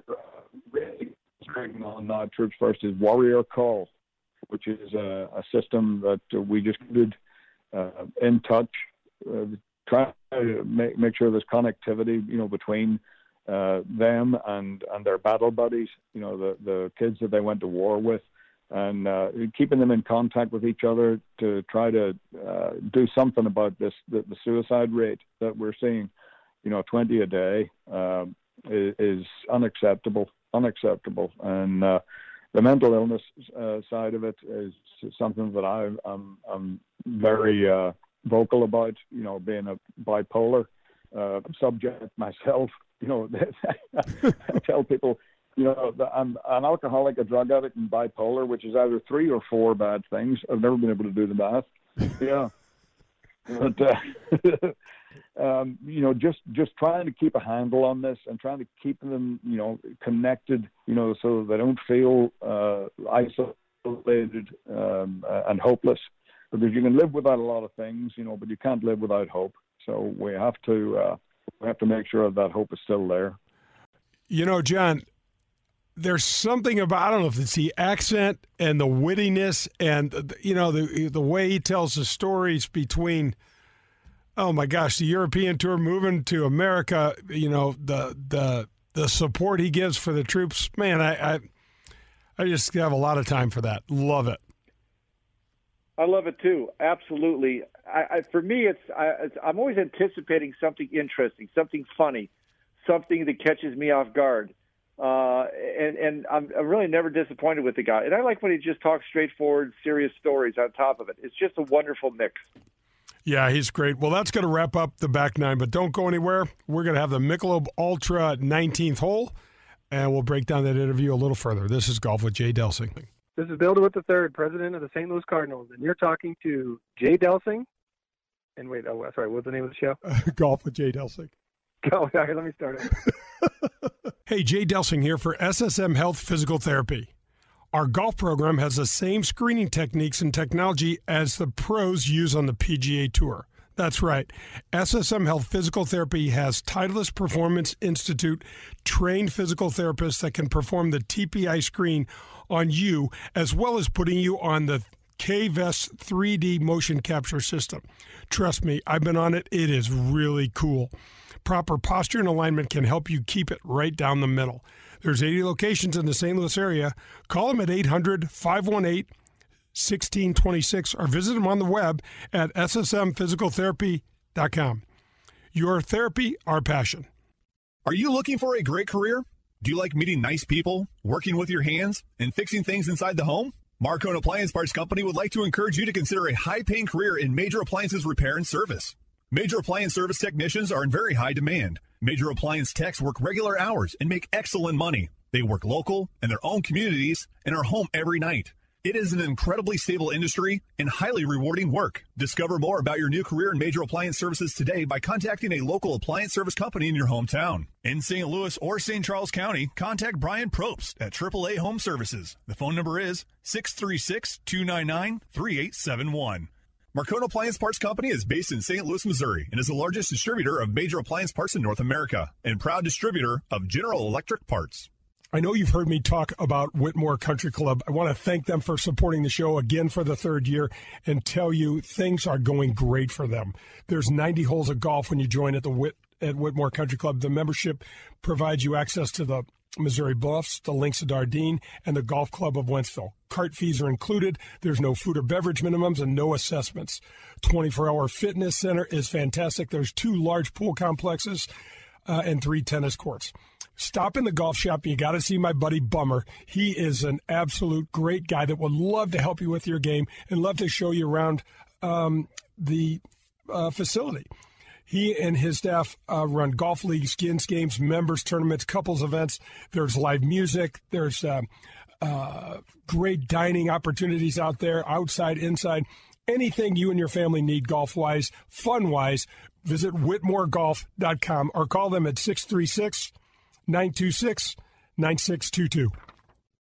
really concentrating on now, Troops First, is Warrior Call, which is a, a system that we just did uh, in touch, uh, trying to make make sure there's connectivity, you know, between. Uh, them and and their battle buddies, you know, the the kids that they went to war with, and uh, keeping them in contact with each other to try to uh, do something about this the, the, suicide rate that we're seeing you know 20 a day um, is, is, unacceptable unacceptable and uh, the mental illness uh, side of it is something that I, I'm, I'm very uh, vocal about you know being a bipolar uh, subject myself <laughs> you know I <laughs> tell people you know, I'm an alcoholic, a drug addict, and bipolar, which is either three or four bad things. I've never been able to do the math. Yeah, but uh, <laughs> um, you know, just just trying to keep a handle on this and trying to keep them, you know, connected, you know, so they don't feel uh, isolated um, and hopeless. Because you can live without a lot of things, you know, but you can't live without hope. So we have to uh, we have to make sure that hope is still there. You know, John, there's something about I don't know if it's the accent and the wittiness and you know the the way he tells the stories between oh my gosh the European tour moving to America you know the the the support he gives for the troops man I I, I just have a lot of time for that love it I love it too absolutely I, I for me it's, I, it's I'm always anticipating something interesting something funny something that catches me off guard uh, and and I'm, I'm really never disappointed with the guy. And I like when he just talks straightforward, serious stories on top of it. It's just a wonderful mix. Yeah, he's great. Well, that's going to wrap up the back nine, but don't go anywhere. We're going to have the Michelob Ultra 19th hole, and we'll break down that interview a little further. This is Golf with Jay Delsing. This is Bill DeWitt III, president of the St. Louis Cardinals, and you're talking to Jay Delsing. And wait, oh, sorry, what's the name of the show? <laughs> Golf with Jay Delsing. <laughs> Oh, let me start it. <laughs> hey, Jay Delsing here for SSM Health Physical Therapy. Our golf program has the same screening techniques and technology as the pros use on the PGA Tour. That's right. SSM Health Physical Therapy has Titleist Performance Institute trained physical therapists that can perform the TPI screen on you as well as putting you on the K-Vest 3D motion capture system. Trust me, I've been on it. It is really cool. Proper posture and alignment can help you keep it right down the middle. There's 80 locations in the St. Louis area. Call them at 800 518 1626 or visit them on the web at ssmphysicaltherapy.com. Your therapy, our passion. Are you looking for a great career? Do you like meeting nice people, working with your hands, and fixing things inside the home? Marcone Appliance Parts Company would like to encourage you to consider a high paying career in major appliances repair and service. Major appliance service technicians are in very high demand. Major appliance techs work regular hours and make excellent money. They work local in their own communities and are home every night. It is an incredibly stable industry and highly rewarding work. Discover more about your new career in major appliance services today by contacting a local appliance service company in your hometown. In St. Louis or St. Charles County, contact Brian Probst at AAA Home Services. The phone number is 636 299 3871. Marcone Appliance Parts Company is based in St. Louis, Missouri, and is the largest distributor of major appliance parts in North America and proud distributor of General Electric parts. I know you've heard me talk about Whitmore Country Club. I want to thank them for supporting the show again for the third year and tell you things are going great for them. There's 90 holes of golf when you join at the Whit, at Whitmore Country Club. The membership provides you access to the Missouri Bluffs, the Links of Dardenne, and the Golf Club of Wentzville. Cart fees are included. There's no food or beverage minimums and no assessments. 24 hour fitness center is fantastic. There's two large pool complexes uh, and three tennis courts. Stop in the golf shop. You got to see my buddy Bummer. He is an absolute great guy that would love to help you with your game and love to show you around um, the uh, facility. He and his staff uh, run golf leagues, skins games, members tournaments, couples events. There's live music. There's uh, uh, great dining opportunities out there, outside, inside. Anything you and your family need golf wise, fun wise, visit whitmoregolf.com or call them at 636 926 9622.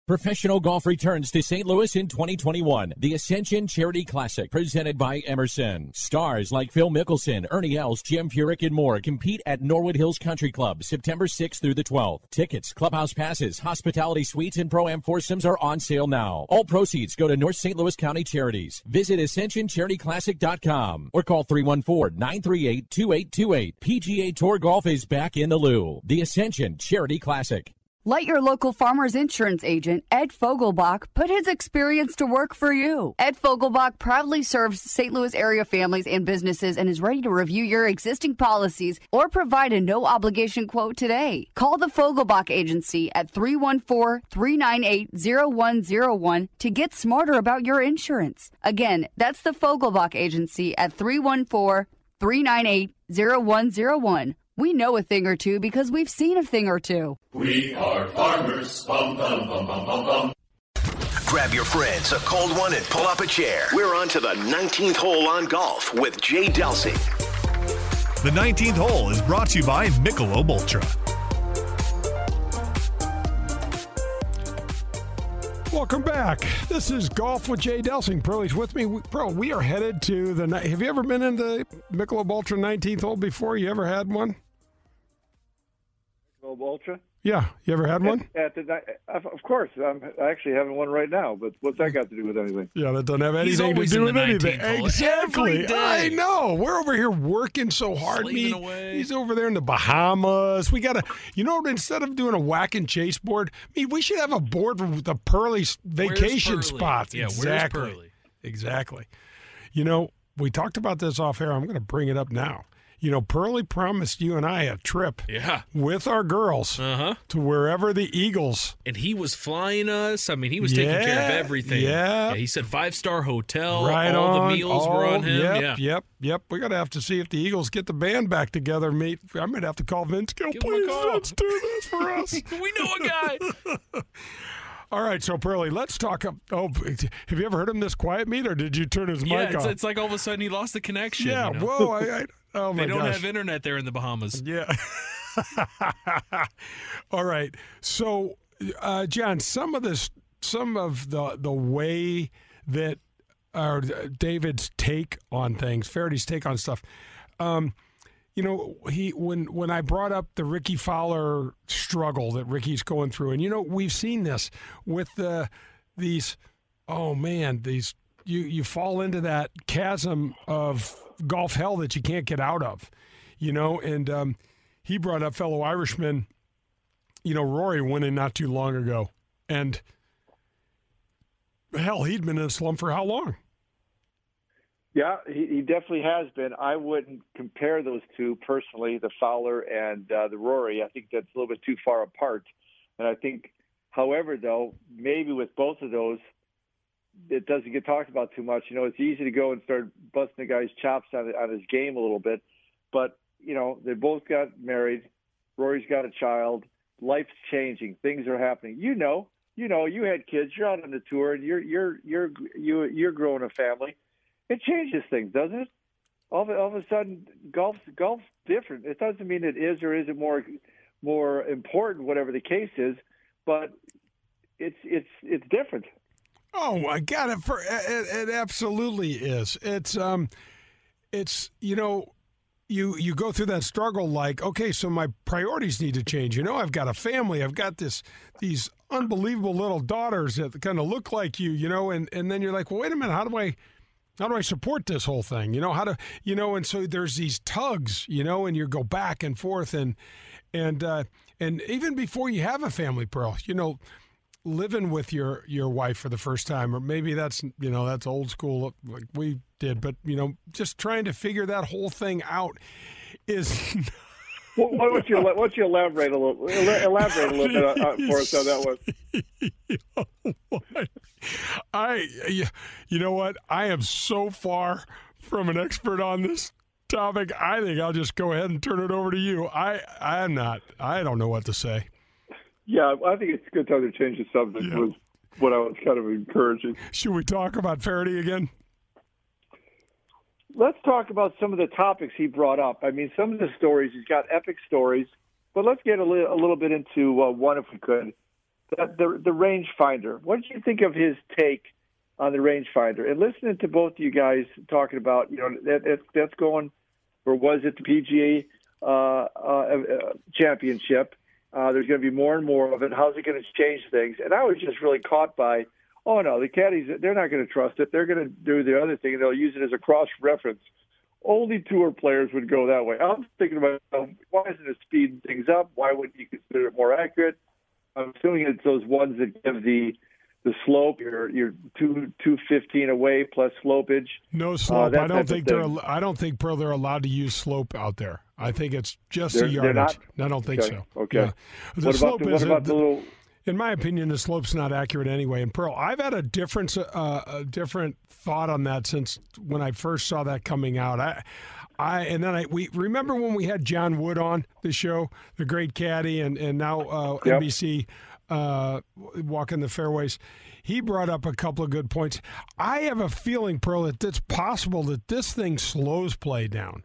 Professional golf returns to St. Louis in 2021. The Ascension Charity Classic, presented by Emerson. Stars like Phil Mickelson, Ernie Els, Jim Furyk, and more compete at Norwood Hills Country Club September 6th through the 12th. Tickets, clubhouse passes, hospitality suites, and pro-am foursomes are on sale now. All proceeds go to North St. Louis County Charities. Visit AscensionCharityClassic.com or call 314-938-2828. PGA Tour Golf is back in the Lou. The Ascension Charity Classic. Let your local farmer's insurance agent, Ed Fogelbach, put his experience to work for you. Ed Fogelbach proudly serves St. Louis area families and businesses and is ready to review your existing policies or provide a no obligation quote today. Call the Fogelbach Agency at 314 398 0101 to get smarter about your insurance. Again, that's the Fogelbach Agency at 314 398 0101. We know a thing or two because we've seen a thing or two. We are farmers. Bum, bum, bum, bum, bum, bum. Grab your friends, a cold one, and pull up a chair. We're on to the 19th hole on golf with Jay Delsing. The 19th hole is brought to you by Michelob Ultra. Welcome back. This is Golf with Jay Delsing. Pearlie's with me. We- Pearl, we are headed to the. ni- Have you ever been in the Michelob Ultra 19th hole before? You ever had one? Michelob Ultra. Yeah. You ever had one? At the, of of course, I'm actually having one right now. But what's that got to do with anything? Yeah, that doesn't have anything to do in with the anything. hole. Exactly. I know. We're over here working so hard. Me, away. he's over there in the Bahamas. We got to, you know, instead of doing a whack and chase board, I mean, we should have a board with the Pearly vacation spots. Yeah, where's exactly. Pearly? Exactly. You know, we talked about this off air. I'm going to bring it up now. You know, Pearly promised you and I a trip Yeah. with our girls Uh-huh. to wherever the Eagles. And he was flying us. I mean, he was taking care of everything. yeah. he said five star hotel. right all on. the meals were on him. Yep, yeah. yep, yep. We got to have to see if the Eagles get the band back together, mate. I might have to call Vince Gill. Give Please, call." let's do this for us. <laughs> we know a guy. <laughs> All right, so Pearly, let's talk. up- Oh, have you ever heard him this quiet meet, or did you turn his yeah, mic it's, off? it's like all of a sudden he lost the connection. yeah. you know? Whoa. I, I, oh my they don't gosh. have internet there in the Bahamas. Yeah. <laughs> All right. So, uh, John, some of this some of the the way that or David's take on things, Feherty's take on stuff. Um, you know, he when when I brought up the Rickie Fowler struggle that Rickie's going through, and you know, we've seen this with the these. Oh man, these you you fall into that chasm of golf hell that you can't get out of, you know. And um, he brought up fellow Irishman, you know, Rory winning not too long ago, and hell, he'd been in a slump for how long? Yeah, he, he definitely has been. I wouldn't compare those two personally, the Fowler and uh, the Rory. I think that's a little bit too far apart. And I think, however, though, maybe with both of those, it doesn't get talked about too much. You know, it's easy to go and start busting the guy's chops on, on his game a little bit, but you know, they both got married. Rory's got a child. Life's changing. Things are happening. You know, you know, you had kids. You're out on the tour, and you're you're you're you you're growing a family. It changes things, doesn't it? All of, all of a sudden, golf's golf's different. It doesn't mean it is or isn't more more important, whatever the case is, but it's it's it's different. Oh my God! It, for, it, it absolutely is. It's um, it's you know, you you go through that struggle like, okay, so my priorities need to change. You know, I've got a family. I've got this these unbelievable little daughters that kind of look like you. You know, and and then you're like, well, wait a minute, how do I? How do I support this whole thing? You know how to, you know, and so there's these tugs, you know, and you go back and forth, and and uh, and even before you have a family, Pearl, you know, living with your your wife for the first time or maybe that's you know that's old school like we did but you know just trying to figure that whole thing out is <laughs> what, why don't you why don't you elaborate a little elaborate a little bit uh, <laughs> for us on that one <laughs> i you know what? I am so far from an expert on this topic i think i'll just go ahead and turn it over to you. I i'm not i don't know what to say yeah, I think it's a good time to change the subject. Yeah. Was what I was kind of encouraging. Should we talk about Feherty again? Let's talk about some of the topics he brought up. I mean, some of the stories he's got epic stories, but let's get a, li- a little bit into uh, one if we could. The, the the rangefinder. What did you think of his take on the rangefinder? And listening to both of you guys talking about, you know, that, that that's going, or was it the PGA uh, uh, championship? Uh, there's going to be more and more of it. How's it going to change things? And I was just really caught by, oh no, the caddies they're not going to trust it. They're going to do the other thing, and they'll use it as a cross reference. Only tour players would go that way. I'm thinking about why isn't it speeding things up? Why wouldn't you consider it more accurate? I'm assuming it's those ones that give the the slope. You're you're two two fifteen away plus slopage. No uh, slope. Uh, I don't think they're. I don't think Pearl they're allowed to use slope out there. I think it's just they're, a yardage. I don't think okay. so. Okay. Yeah. The what slope about the, is about the little? In my opinion, the slope's not accurate anyway. And Pearl, I've had a different uh, a different thought on that since when I first saw that coming out. I. I and then I we remember when we had John Wood on the show, the great caddy, and and now uh, Yep. NBC uh, walking the fairways. He brought up a couple of good points. I have a feeling, Pearl, that it's possible that this thing slows play down.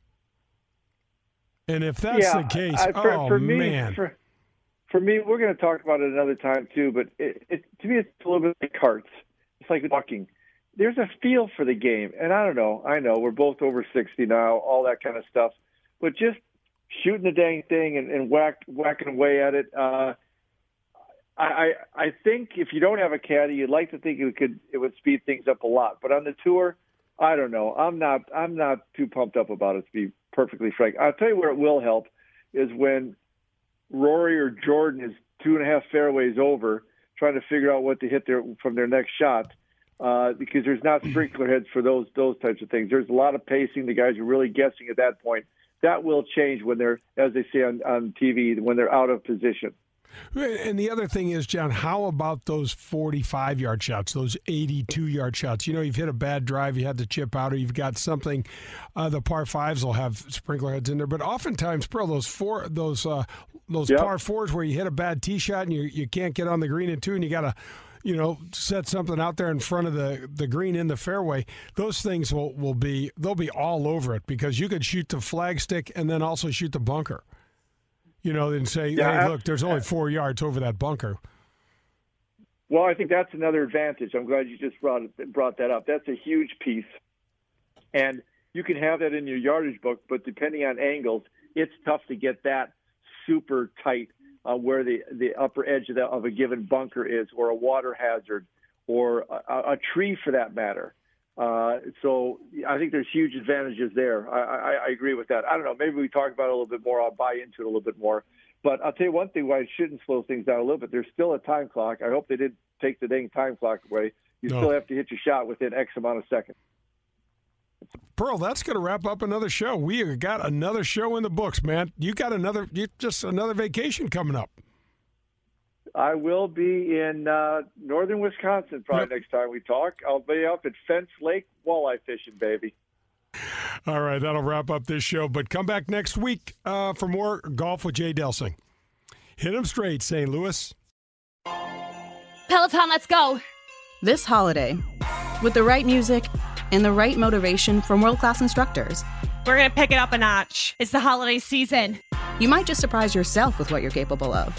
And if that's yeah, the case, I, for, oh for me, man, For, for me, we're going to talk about it another time too. But it, it, to me, it's a little bit like carts. It's like walking. There's a feel for the game, and I don't know. I know we're both over sixty now, all that kind of stuff. But just shooting the dang thing and, and whack whacking away at it. Uh, I I think if you don't have a caddy, you'd like to think it could it would speed things up a lot. But on the tour, I don't know. I'm not I'm not too pumped up about it to be perfectly frank. I'll tell you where it will help is when Rory or Jordan is two and a half fairways over, trying to figure out what to hit their from their next shot. Uh, because there's not sprinkler heads for those those types of things. There's a lot of pacing. The guys are really guessing at that point. That will change when they're, as they say on, on TV, when they're out of position. And the other thing is, John, how about those 45 yard shots, those 82 yard shots? You know, you've hit a bad drive, you had to chip out, or you've got something. Uh, the par fives will have sprinkler heads in there, but oftentimes, Pearl, those four, those uh, those Yep. par fours where you hit a bad tee shot and you you can't get on the green in two, and you got to. You know, set something out there in front of the, the green in the fairway. Those things will, will be they'll be all over it because you could shoot the flagstick and then also shoot the bunker. You know, and say, Yeah, hey, look, there's only four yards over that bunker. Well, I think that's another advantage. I'm glad you just brought brought that up. That's a huge piece, and you can have that in your yardage book, but depending on angles, it's tough to get that super tight uh, where the the upper edge of, the, of a given bunker is, or a water hazard, or a, a tree for that matter. Uh, so I think there's huge advantages there. I, I, I agree with that. I don't know. Maybe we talk about it a little bit more. I'll buy into it a little bit more. But I'll tell you one thing why it shouldn't slow things down a little bit. There's still a time clock. I hope they didn't take the dang time clock away. You No. still have to hit your shot within X amount of seconds. Pearl, that's going to wrap up another show. We got another show in the books, man. You got another, you just another vacation coming up. I will be in uh, northern Wisconsin probably next time we talk. I'll be up at Fence Lake walleye fishing, baby. All right, that'll wrap up this show. But come back next week uh, for more golf with Jay Delsing. Hit him straight, St. Louis. Peloton, let's go. This holiday, with the right music and the right motivation from world class instructors, We're going to pick it up a notch. It's the holiday season. you might just surprise yourself with what you're capable of.